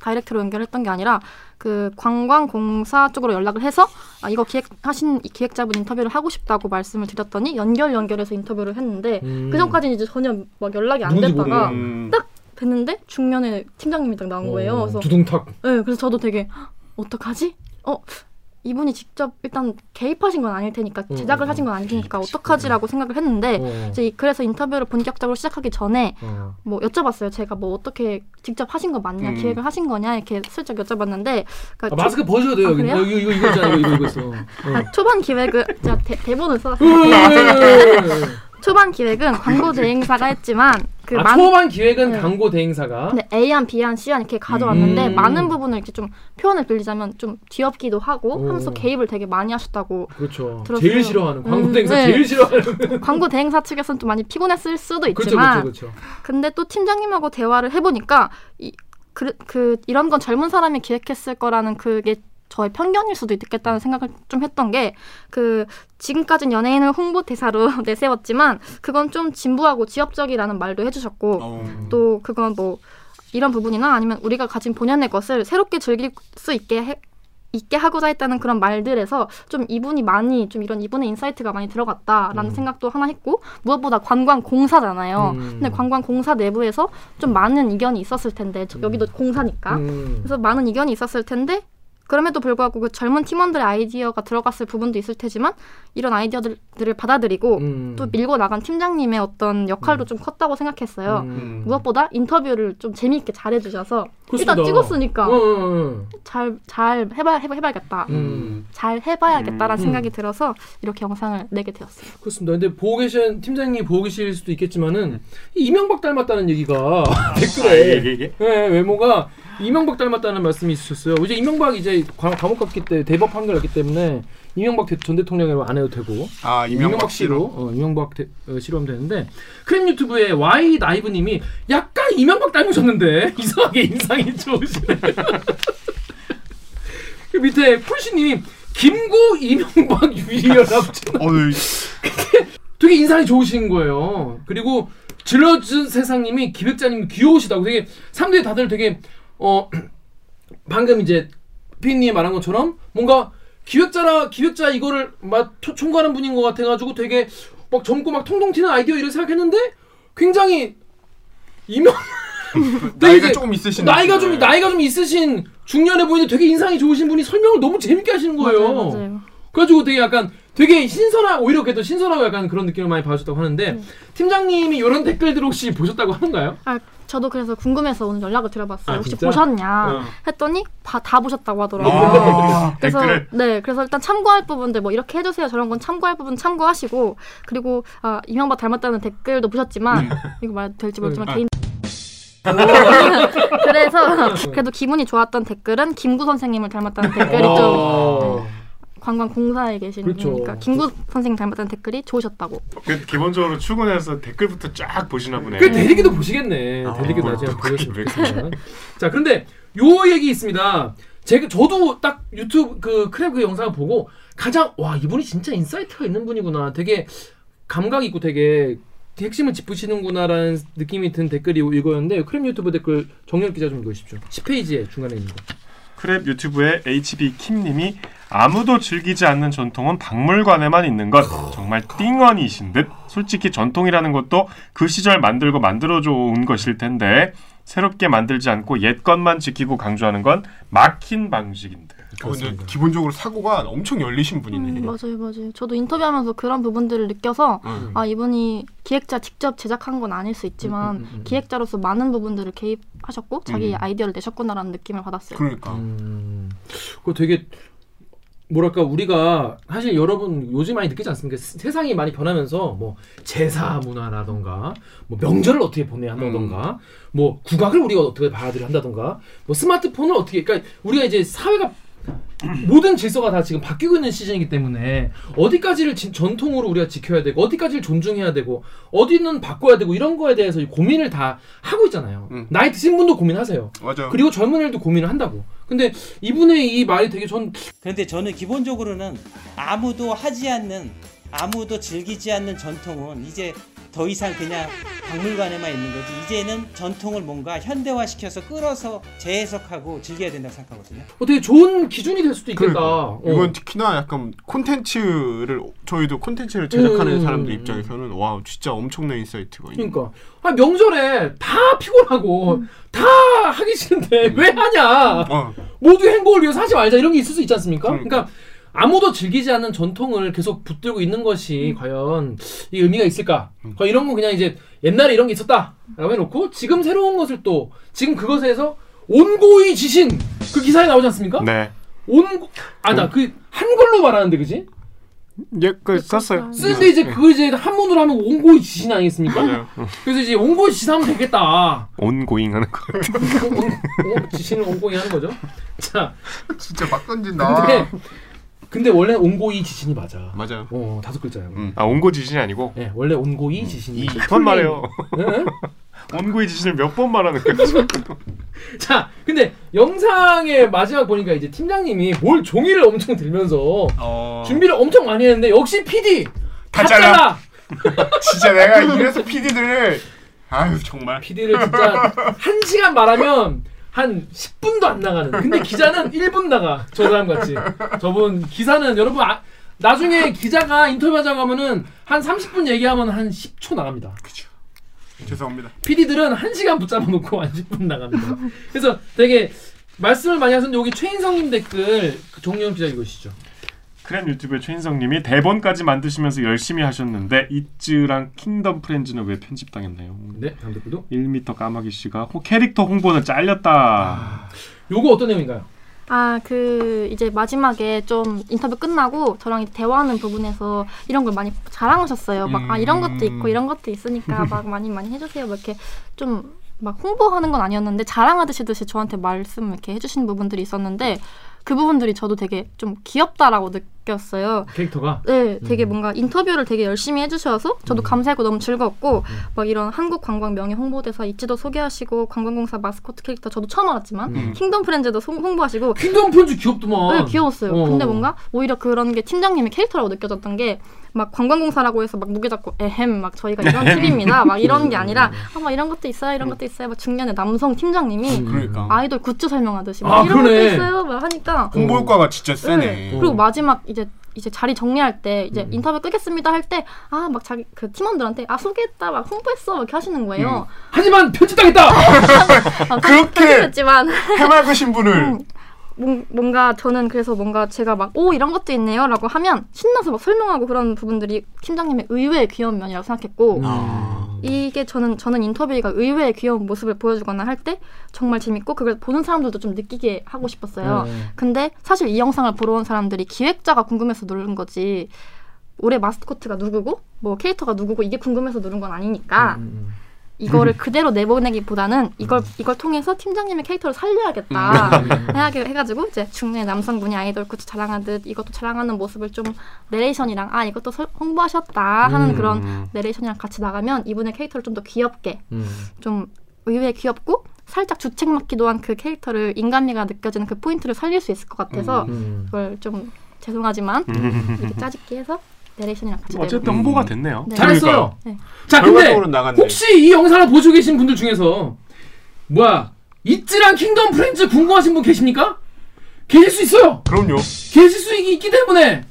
다이렉트로 연결했던 게 아니라 그 관광공사 쪽으로 연락을 해서 아, 이거 기획하신 이 기획자분 인터뷰를 하고 싶다고 말씀을 드렸더니 연결 연결해서 인터뷰를 했는데 음. 그 전까지는 이제 전혀 막 연락이 안 됐다가. 딱 됐는데 중년에 팀장님이 딱 나온 거예요. 어, 그래서 두둥탁. 네, 그래서 저도 되게 "헉, 어떡하지? 어 이분이 직접 일단 개입하신 건 아닐 테니까 어, 제작을 어, 하신 건 아닐 테니까 어떡하지라고 생각을 했는데 어. 이제 이- 그래서 인터뷰를 본격적으로 시작하기 전에 어. 뭐 여쭤봤어요. 제가 뭐 어떻게 직접 하신 거 맞냐, 음. 기획을 하신 거냐 이렇게 슬쩍 여쭤봤는데 그러니까 아, 초- 마스크 벗어야 돼요. 아? 이거 이거 이거 있잖아. 이거 이거 이거 있어. 어. 아, 초반 기획은 제가 대, 대본을 써놨어요. 아, 초반 기획은 광고 대행사가 했지만 그 아, 많- 초반 기획은 네. 광고 대행사가 근데 A안, B안, C안 이렇게 가져왔는데 음. 많은 부분을 이렇게 좀 표현을 빌리자면 좀 뒤엎기도 하고 오. 하면서 개입을 되게 많이 하셨다고 그렇죠. 들었어요. 제일 싫어하는 광고 음, 대행사 네. 제일 싫어하는. 광고 대행사 측에서는 좀 많이 피곤했을 수도 그렇죠, 있지만 그렇죠, 그렇죠. 근데 또 팀장님하고 대화를 해보니까 이, 그, 그 이런 건 젊은 사람이 기획했을 거라는 그게 저의 편견일 수도 있겠다는 생각을 좀 했던 게 그 지금까지는 연예인을 홍보 대사로 내세웠지만 그건 좀 진부하고 지역적이라는 말도 해주셨고 어. 또 그건 뭐 이런 부분이나 아니면 우리가 가진 본연의 것을 새롭게 즐길 수 있게 해, 있게 하고자 했다는 그런 말들에서 좀 이분이 많이 좀 이런 이분의 insight가 많이 들어갔다라는 음. 생각도 하나 했고 무엇보다 관광 공사잖아요. 음. 근데 관광 공사 내부에서 좀 많은 이견이 있었을 텐데 저- 여기도 공사니까 음. 그래서 많은 이견이 있었을 텐데 그럼에도 불구하고 그 젊은 팀원들의 아이디어가 들어갔을 부분도 있을 테지만 이런 아이디어들을 받아들이고 음. 또 밀고 나간 팀장님의 어떤 역할도 좀 컸다고 생각했어요. 음. 무엇보다 인터뷰를 좀 재미있게 잘해주셔서 그렇습니다. 일단 찍었으니까 어, 어, 어. 잘잘 해봐 해봐 해봐야겠다. 음. 잘 해봐야겠다라는 음. 생각이 들어서 이렇게 영상을 내게 되었어요. 그렇습니다. 근데 보고 계신 팀장님 보고 계실 수도 있겠지만은 이 이명박 닮았다는 얘기가 댓글에 아, 이게 이게 네, 외모가 이명박 닮았다는 말씀이 있으셨어요. 이제 이명박 이제 과- 감옥 갔기 때문에 대법 판결 났기 때문에 이명박 대- 전 대통령이라고 안 해도 되고 아 이명박 씨로 어, 이명박 대, 어, 씨로 하면 되는데 크림 유튜브에 Y 나이브님이 약간 이명박 닮으셨는데 이상하게 인상이 좋으시네. 그 밑에 쿨씨님이 김구 이명박 유리열라고 어, 되게 인상이 좋으신 거예요. 그리고 질러준 세상님이 기획자님 귀여우시다고 되게 사람들이 다들 되게 어 방금 이제 피디님이 말한 것처럼 뭔가 기획자라 기획자 이거를 막 초- 총괄하는 분인 것 같아가지고 되게 막 젊고 막 통통 튀는 아이디어 이런 생각했는데 굉장히 이명 나이가 조금 있으신 나이가. 좀 나이가 좀 있으신 중년에 보이는데 되게 인상이 좋으신 분이 설명을 너무 재밌게 하시는 거예요. 맞아요, 맞아요. 그래가지고 되게 약간 되게 신선한 오히려 그래도 신선하고 약간 그런 느낌을 많이 받으셨다고 하는데 음. 팀장님이 이런 댓글들 혹시 보셨다고 하는가요? 아 저도 그래서 궁금해서 오늘 연락을 드려봤어요. 아, 혹시 진짜? 보셨냐 어. 했더니 다, 다 보셨다고 하더라고요. 아, 그래서 댓글을? 네 그래서 일단 참고할 부분들 뭐 이렇게 해주세요 저런 건 참고할 부분 참고하시고 그리고 아, 이명박 닮았다는 댓글도 보셨지만 이거 말 될지 모르지만 음. 개인 그래서 그래도 기분이 좋았던 댓글은 김구 선생님을 닮았다는 댓글이 좀 어. 관광공사에 계신 그렇죠. 분이니까 김구 선생님 닮았다는 댓글이 좋으셨다고. 그 기본적으로 출근해서 댓글부터 쫙 보시나 보네. 그 댓읽기도 보시겠네. 아, 댓읽기도 나중에 그렇게. 좋겠습니다. 자, 그런데 요 얘기 있습니다. 제가 저도 딱 유튜브 그 크랩 그 영상을 보고 가장 와 이분이 진짜 insight가 있는 분이구나. 되게 감각 있고 되게 핵심을 짚으시는구나라는 느낌이 든 댓글이 이거였는데 크랩 유튜브 댓글 정렬 기자 좀 읽으십시오. 10페이지에 중간에 있는 거. 크랩 유튜브의 HB 킴님이 아무도 즐기지 않는 전통은 박물관에만 있는 것. 정말 띵언이신 듯. 솔직히 전통이라는 것도 그 시절 만들고 만들어줘 온 것일 텐데 새롭게 만들지 않고 옛 것만 지키고 강조하는 건 막힌 방식인 듯. 어, 근데 기본적으로 사고가 엄청 열리신 분이네. 음, 맞아요, 맞아요. 저도 인터뷰하면서 그런 부분들을 느껴서 음. 아 이분이 기획자 직접 제작한 건 아닐 수 있지만 음, 음, 음. 기획자로서 많은 부분들을 개입하셨고 자기 음. 아이디어를 내셨구나라는 느낌을 받았어요. 그러니까. 음, 그거 되게 뭐랄까 우리가 사실 여러분 요즘 많이 느끼지 않습니까? 세- 세상이 많이 변하면서 뭐 제사 문화라던가 뭐 명절을 어떻게 보내야 한다던가 뭐 국악을 우리가 어떻게 받아들여 한다던가 뭐 스마트폰을 어떻게 그러니까 우리가 이제 사회가 모든 질서가 다 지금 바뀌고 있는 시즌이기 때문에 어디까지를 진- 전통으로 우리가 지켜야 되고 어디까지를 존중해야 되고 어디는 바꿔야 되고 이런 거에 대해서 고민을 다 하고 있잖아요. 음. 나이 드신 분도 고민하세요. 맞아요. 그리고 젊은 애들도 고민을 한다고. 근데 이분의 이 말이 되게 전 그런데 저는 기본적으로는 아무도 하지 않는 아무도 즐기지 않는 전통은 이제 더 이상 그냥 박물관에만 있는 거지 이제는 전통을 뭔가 현대화시켜서 끌어서 재해석하고 즐겨야 된다고 생각하거든요. 어떻게 좋은 기준이 될 수도 있겠다. 어. 그러니까. 이건 특히나 약간 콘텐츠를 저희도 콘텐츠를 제작하는 음. 사람들 입장에서는 와 진짜 엄청난 insight가 있는 그러니까 아 명절에 다 피곤하고 다 하기 싫은데 왜 하냐? 어. 모두 행복을 위해서 하지 말자 이런 게 있을 수 있지 않습니까? 그러니까. 그러니까 아무도 즐기지 않는 전통을 계속 붙들고 있는 것이 과연 이 의미가 있을까? 과연 이런 건 그냥 이제 옛날에 이런 게 있었다라고 해놓고 지금 새로운 것을 또 지금 그것에서 온고의 지신 그 기사에 나오지 않습니까? 네. 온고 아나 그 한글로 말하는데 그지? 예, 그 썼어요. 쓰는데 이제 그거 이제 한문으로 하면 온고의 지신 아니겠습니까? 맞아요. 그래서 이제 온고의 지신 하면 되겠다. 온고잉 하는 거. 온, 온, 지신을 온고이 하는 거죠. 자, 진짜 막 던진다. 근데 근데 원래 온고이 지신이 맞아. 맞아요. 어 다섯 글자야. 아 온고 지신이 아니고. 네, 원래 온고이 지신이. 그만 말해요. 네? 온고의 지신을 몇 번 말하는 거야. 자, 근데 영상의 마지막 보니까 이제 팀장님이 뭘 종이를 엄청 들면서 어. 준비를 엄청 많이 했는데 역시 PD 다 다 잘라. 잘라. 진짜 내가 이래서 PD들을 아유 정말 PD를 진짜 한 시간 말하면 한 10분도 안 나가는. 근데 기자는 1분 나가. 저 사람 같이. 저분 기사는 여러분 아, 나중에 기자가 인터뷰하자고 하면은 한 30분 얘기하면 한 10초 나갑니다. 죄송합니다. PD들은 1시간 붙잡아 놓고 한 10분 나갑니다. 그래서 되게 말씀을 많이 하셨는데 여기 최인성님 댓글 그 종영 기자 읽으시죠. 크렘 유튜브의 최인성님이 대본까지 만드시면서 열심히 하셨는데 이츠랑 킹덤 프렌즈는 왜 편집당했나요? 네, 다음 댓글도. 1m 까마귀 씨가 호, 캐릭터 홍보는 잘렸다. 요거 어떤 내용인가요? 아, 그 이제 마지막에 좀 인터뷰 끝나고 저랑 대화하는 부분에서 이런 걸 많이 자랑하셨어요. 막아 이런 것도 있고 이런 것도 있으니까 막 많이 많이 해주세요. 막 이렇게 좀 막 홍보하는 건 아니었는데 자랑하듯이 듯이 저한테 말씀 이렇게 해주신 부분들이 있었는데 그 부분들이 저도 되게 좀 귀엽다라고 느 꼈어요. 캐릭터가 네, 되게 뭔가 인터뷰를 되게 열심히 해주셔서 저도 감사하고 너무 즐겁고 막 이런 한국 관광 명예 홍보대사 ITZY도 소개하시고 관광공사 마스코트 캐릭터 저도 처음 알았지만 음. 킹덤 프렌즈도 송- 홍보하시고 킹덤 프렌즈 귀엽더만. 네, 귀여웠어요. 어. 근데 뭔가 오히려 그런 게 팀장님의 캐릭터라고 느껴졌던 게 막 관광공사라고 해서 막 무게 잡고 에헴 막 저희가 이런 팀입니다. 막 이런 게 아니라 아, 막 이런 것도 있어요. 이런 것도 있어요. 막 중년의 남성 팀장님이 그러니까 아이돌 굿즈 설명하듯이 아, 막 이런 그러네. 것도 있어요. 막 하니까 홍보 효과가 진짜 세네. 네. 그리고 마지막 이제 이제 자리 정리할 때 이제 음. 인터뷰 끄겠습니다 할 때 아 막 자기 그 팀원들한테 아 소개했다 막 홍보했어 막 이렇게 하시는 거예요. 하지만 편집당했다. 아, 그렇게 편집했지만 해맑으신 분을 음, 뭔- 뭔가 저는 그래서 뭔가 제가 막 오 이런 것도 있네요라고 하면 신나서 막 설명하고 그런 부분들이 팀장님의 의외의 귀여운 면이라고 생각했고 음. 이게 저는 저는 인터뷰가 의외의 귀여운 모습을 보여주거나 할 때 정말 재밌고 그걸 보는 사람들도 좀 느끼게 하고 싶었어요. 네. 근데 사실 이 영상을 보러 온 사람들이 기획자가 궁금해서 누른 거지 올해 마스코트가 누구고 뭐 캐릭터가 누구고 이게 궁금해서 누른 건 아니니까 음. 이거를 그대로 내보내기보다는 이걸 이걸 통해서 팀장님의 캐릭터를 살려야겠다 해하게 해가지고 이제 중년 남성분이 아이돌 굿즈 자랑하듯 이것도 자랑하는 모습을 좀 내레이션이랑 아 이것도 설- 홍보하셨다 하는 음. 그런 내레이션이랑 같이 나가면 이분의 캐릭터를 좀 더 귀엽게 음. 좀 의외 귀엽고 살짝 주책 맞기도 한 그 캐릭터를 인간미가 느껴지는 그 포인트를 살릴 수 있을 것 같아서 음. 그걸 좀 죄송하지만 이렇게 짜집게 해서 내레이션이랑 같이 어쨌든 내보내고. 홍보가 됐네요. 네. 잘했어요. 네. 자, 근데. 혹시 이 영상을 보시고 계신 분들 중에서 뭐야 이츠랑 킹덤 프렌즈 궁금하신 분 계십니까? 계실 수 있어요. 그럼요. 계실 수 있- 있기 때문에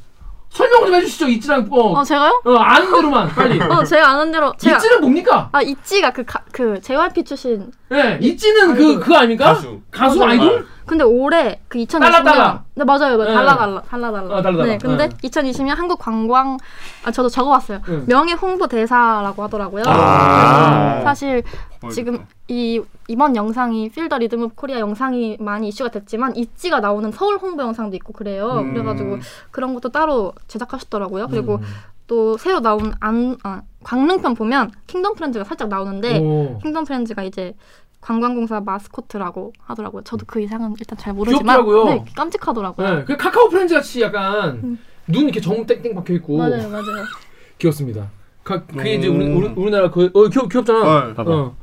설명 좀 해주시죠. 이츠랑 어, 어 제가요? 어, 아는 대로만 빨리. 어 제가 아는 대로 제가 이츠는 뭡니까? 아 있지가 그그 JYP 출신 네, 이츠는 그. 그거 아닙니까? 가수. 가수. 아이돌? 근데 올해 그 2020년 달라, 달라. 네 맞아요, 맞아요. 네. 달라 달라 달라 달라. 어, 달라, 달라. 네, 근데 네. 2020년 한국 관광 아 저도 적어 봤어요. 네. 명예 홍보 대사라고 하더라고요. 아. 사실 어, 지금 이 이번 영상이 Feel the Rhythm of Korea 영상이 많이 이슈가 됐지만 ITZY가 나오는 서울 홍보 영상도 있고 그래요. 음. 그래 가지고 그런 것도 따로 제작하셨더라고요. 그리고 음. 또 새로 나온 안 아, 강릉편 보면 킹덤 프렌즈가 살짝 나오는데 오. 킹덤 프렌즈가 이제 관광공사 마스코트라고 하더라고요. 저도 그 이상은 일단 잘 모르지만 귀엽더라고요. 네, 깜찍하더라고요. 네, 그 카카오 프렌즈 같이 약간 음. 눈 이렇게 정 땡땡 박혀 있고 맞아요, 맞아요. 귀엽습니다. 가, 그게 이제 음. 우리, 우리 우리나라 그 어, 귀엽 귀엽잖아. 네. 봐봐. 어.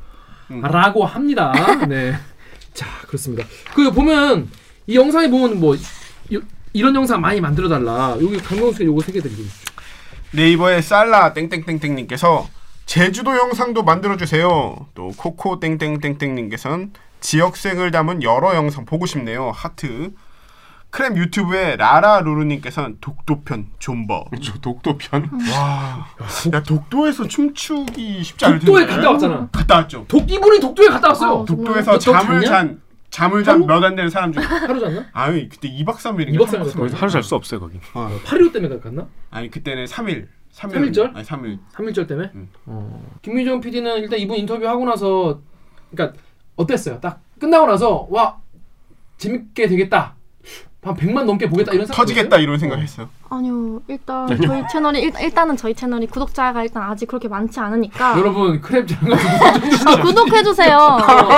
음. 라고 합니다. 네. 자, 그렇습니다. 그 보면 이 영상에 보면 뭐 이, 이런 영상 많이 만들어 달라. 여기 강명수 요거 세개 드리고 있죠. 네이버의 살라 땡땡땡땡님께서 제주도 영상도 만들어주세요. 또 코코 땡땡땡땡님께서는 지역색을 담은 여러 영상 보고 싶네요. 하트. 크랩 유튜브에 라라 루루님께서는 독도편 존버. 저 독도편. 와, 야 독도에서 춤추기 쉽지 않을 텐데. 독도에 갔다 왔잖아. 갔다 왔죠. 독 이분이 독도에 갔다 왔어요. 독도에서 너 잠을? 잔 잠을 잔 몇 안 되는 사람 중에 하루 잤나? 아니 그때 2박 3일인가 2박 3일 거기서 하루 잘 수 없어요 거기. 어. 8.15 때문에 갔나? 아니 그때는 3일 3일 삼일절? 아니 3일 3일절 때문에? 음. 어. 김민정 PD는 일단 이분 인터뷰 하고 나서 그러니까 어땠어요? 딱 끝나고 나서 와 재밌게 되겠다. 한 100만 넘게 보겠다 이런 생각 터지겠다 이런 생각했어요. 아니요 일단. 저희 채널이 일단, 일단은 저희 채널이 구독자가 일단 아직 그렇게 많지 않으니까 여러분 크랩 장가 아, 구독해 주세요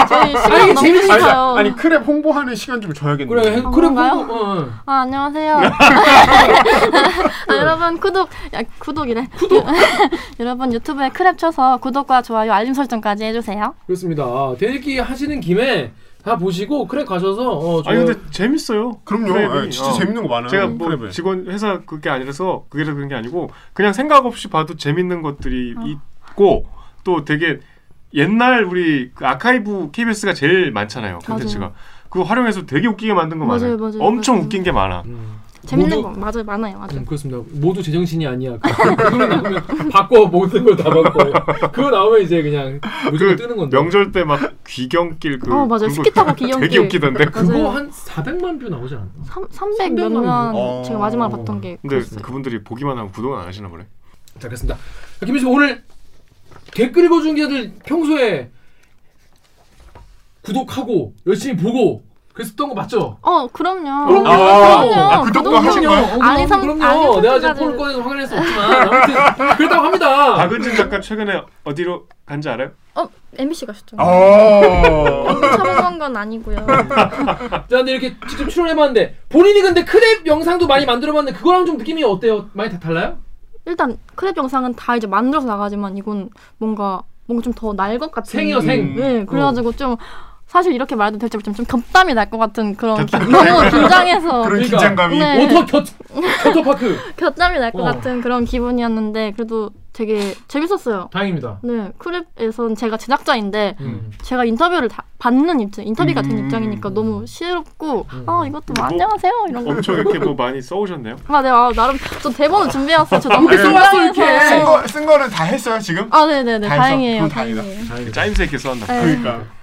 저희 아니, 시간 너무 재밌- 길어요 아니 크랩 홍보하는 시간 좀 줘야겠네. 그래 아, 크랩? 홍보 어. 아 안녕하세요 아, 여러분 구독 야, 구독이래 구독 여러분 유튜브에 크랩 쳐서 구독과 좋아요 알림 설정까지 해 주세요 그렇습니다. 대리기 하시는 김에 다 보시고 크랩 가셔서 어, 저 아니 근데 재밌어요. 그럼요. 크랩이. 예, 진짜 어. 재밌는 거 많아요. 제가 뭐 크랩에. 직원 회사 그게 아니라서 그게서 그런 게 아니고 그냥 생각 없이 봐도 재밌는 것들이 있고 또 되게 옛날 우리 그 아카이브 KBS가 제일 많잖아요 콘텐츠가 그거 활용해서 되게 웃기게 만든 거 맞아요, 많아요. 맞아요, 엄청 맞아요. 웃긴 게 많아. 음. 재밌는 모두- 거 맞아요 많아요 맞아요 음, 그렇습니다. 모두 제정신이 아니야. 그거 나오면 바꿔 모든 걸 다 바꿔. 그거 나오면 이제 그냥 무조건 그 뜨는 건데. 명절 때 막 귀경길 그 어, 맞아요. 그거 스키 타고 귀경길. 되게 웃기던데. 그거. 한 400만 뷰 나오지 않았나? 300 300만 몇만 원. 제가 마지막에 봤던 게 근데 그랬어요. 그분들이 보기만 하고 구독은 안 하시나 보네. 자, 그렇습니다. 자, 김민 씨 오늘 댓글 읽어준 게들 평소에 구독하고 열심히 보고 그랬었던 거 맞죠? 어 그럼요 그럼요. 아, 아, 구독도 구독 하신 그럼요. 거예요? 알림 설- 그럼요. 알림 내가 지금. 폰을 꺼내서 확인할 수 없지만 아무튼 그렇다고 합니다. 박은진 작가 최근에 어디로 간지 알아요? 어 MBC 가셨죠 어. 참여한 건 아니고요 자, 근데 이렇게 직접 출연해봤는데 본인이 근데 크랩 영상도 많이 만들어봤는데 그거랑 좀 느낌이 어때요? 많이 다 달라요? 일단 크랩 영상은 다 이제 만들어서 나가지만 이건 뭔가 뭔가 좀 더 날 것 같은 생이요 생. 음. 네 그래가지고 좀 사실 이렇게 말해도 될지 모르지만 좀 곁땀이 날 것 같은 그런 너무 긴장해서 그런 그러니까. 긴장감이. 네. 오토 겨 겨터파크. 곁땀이 날것 어. 같은 그런 기분이었는데 그래도 되게 재밌었어요 다행입니다. 네 크랩에선 제가 제작자인데 음. 제가 인터뷰를 다 받는 입장, 인터뷰가 된 음. 입장이니까 너무 싫었고, 음. 아 이것도 뭐뭐 안녕하세요 이런 거. 엄청 이렇게 뭐 많이 써오셨네요. 아, 네, 아, 나름 저 대본을 준비해왔어요. 저 너무 이렇게. 긴장해서. 쓴, 거, 쓴 거는 다 했어요 지금? 아, 네, 네, 네, 다? 다행이에요, 다행이다. 다행이에요. 짜임새 있게 써왔나. 네. 그러니까.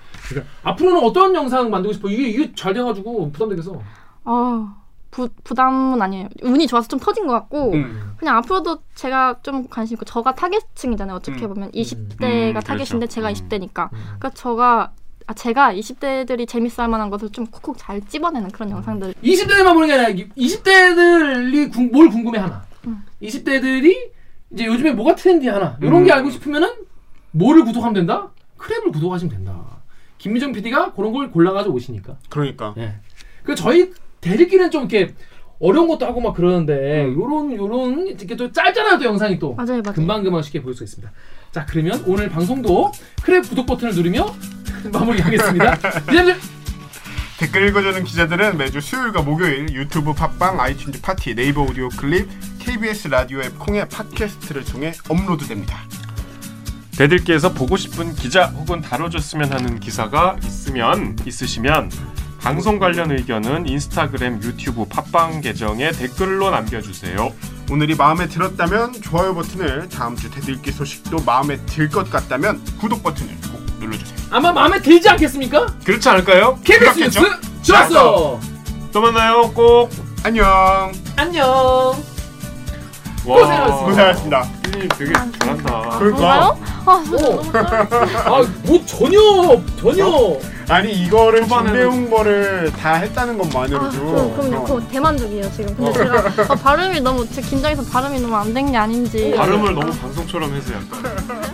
앞으로는 어떤 영상 만들고 싶어? 이게 이게 잘 돼가지고 부담되겠어. 아, 부 부담은 아니에요. 운이 좋아서 좀 터진 것 같고, 음. 그냥 앞으로도 제가 좀 관심 있고, 저가 타겟층이잖아요. 어떻게 음. 보면 음, 20대가 타겟인데 그렇죠. 제가 음. 20대니까. 그러니까 저가 아, 제가 20대들이 재밌어할 만한 것을 좀 콕콕 잘 찝어내는 그런 영상들. 20대들만 보는 게 아니라 20대들이 궁, 뭘 궁금해 하나. 음. 20대들이 이제 요즘에 뭐가 트렌디 하나. 이런 음. 게 알고 싶으면은 뭐를 구독하면 된다? 크랩을 구독하시면 된다. 김미정 PD가 그런 걸 골라가지고 오시니까. 그러니까. 예. 그 저희 대리끼는 좀 이렇게 어려운 것도 하고 막 그러는데 음. 요런 요런 이렇게 또 짧잖아요 또 영상이 또 맞아요, 맞아요. 금방 금방 쉽게 볼 수 있습니다. 자 그러면 오늘 방송도 크랩 구독 버튼을 누르며 마무리하겠습니다. 기자들 댓글 읽어주는 기자들은 매주 수요일과 목요일 유튜브 팟빵, 아이튠즈 팟티, 네이버 오디오 클립, KBS 라디오 앱 콩의 팟캐스트를 통해 업로드됩니다. 댓읽기에서 보고 싶은 기자 혹은 다뤄줬으면 하는 기사가 있으면 있으시면 방송 관련 의견은 인스타그램, 유튜브, 팟빵 계정에 댓글로 남겨주세요. 오늘이 마음에 들었다면 좋아요 버튼을, 다음 주 댓읽기 소식도 마음에 들 것 같다면 구독 버튼을 꼭 눌러주세요. 아마 마음에 들지 않겠습니까? 그렇지 않을까요? KBS? 뉴스 좋았어. 또 만나요. 꼭. 안녕. 안녕. 와, 고생하셨습니다. 고생하셨습니다. 피디님 되게 잘한다. 그런가요? 아. 아뭐 전혀 전혀 아니 이거를 초반에는- 준비해온 거를 다 했다는 아, 것만으로도 저, 그럼 어. 그 대만족이에요 지금. 근데 제가 아, 발음이 너무 제 긴장해서 발음이 너무 안 된 게 아닌지. 발음을 너무 방송처럼 해서 약간.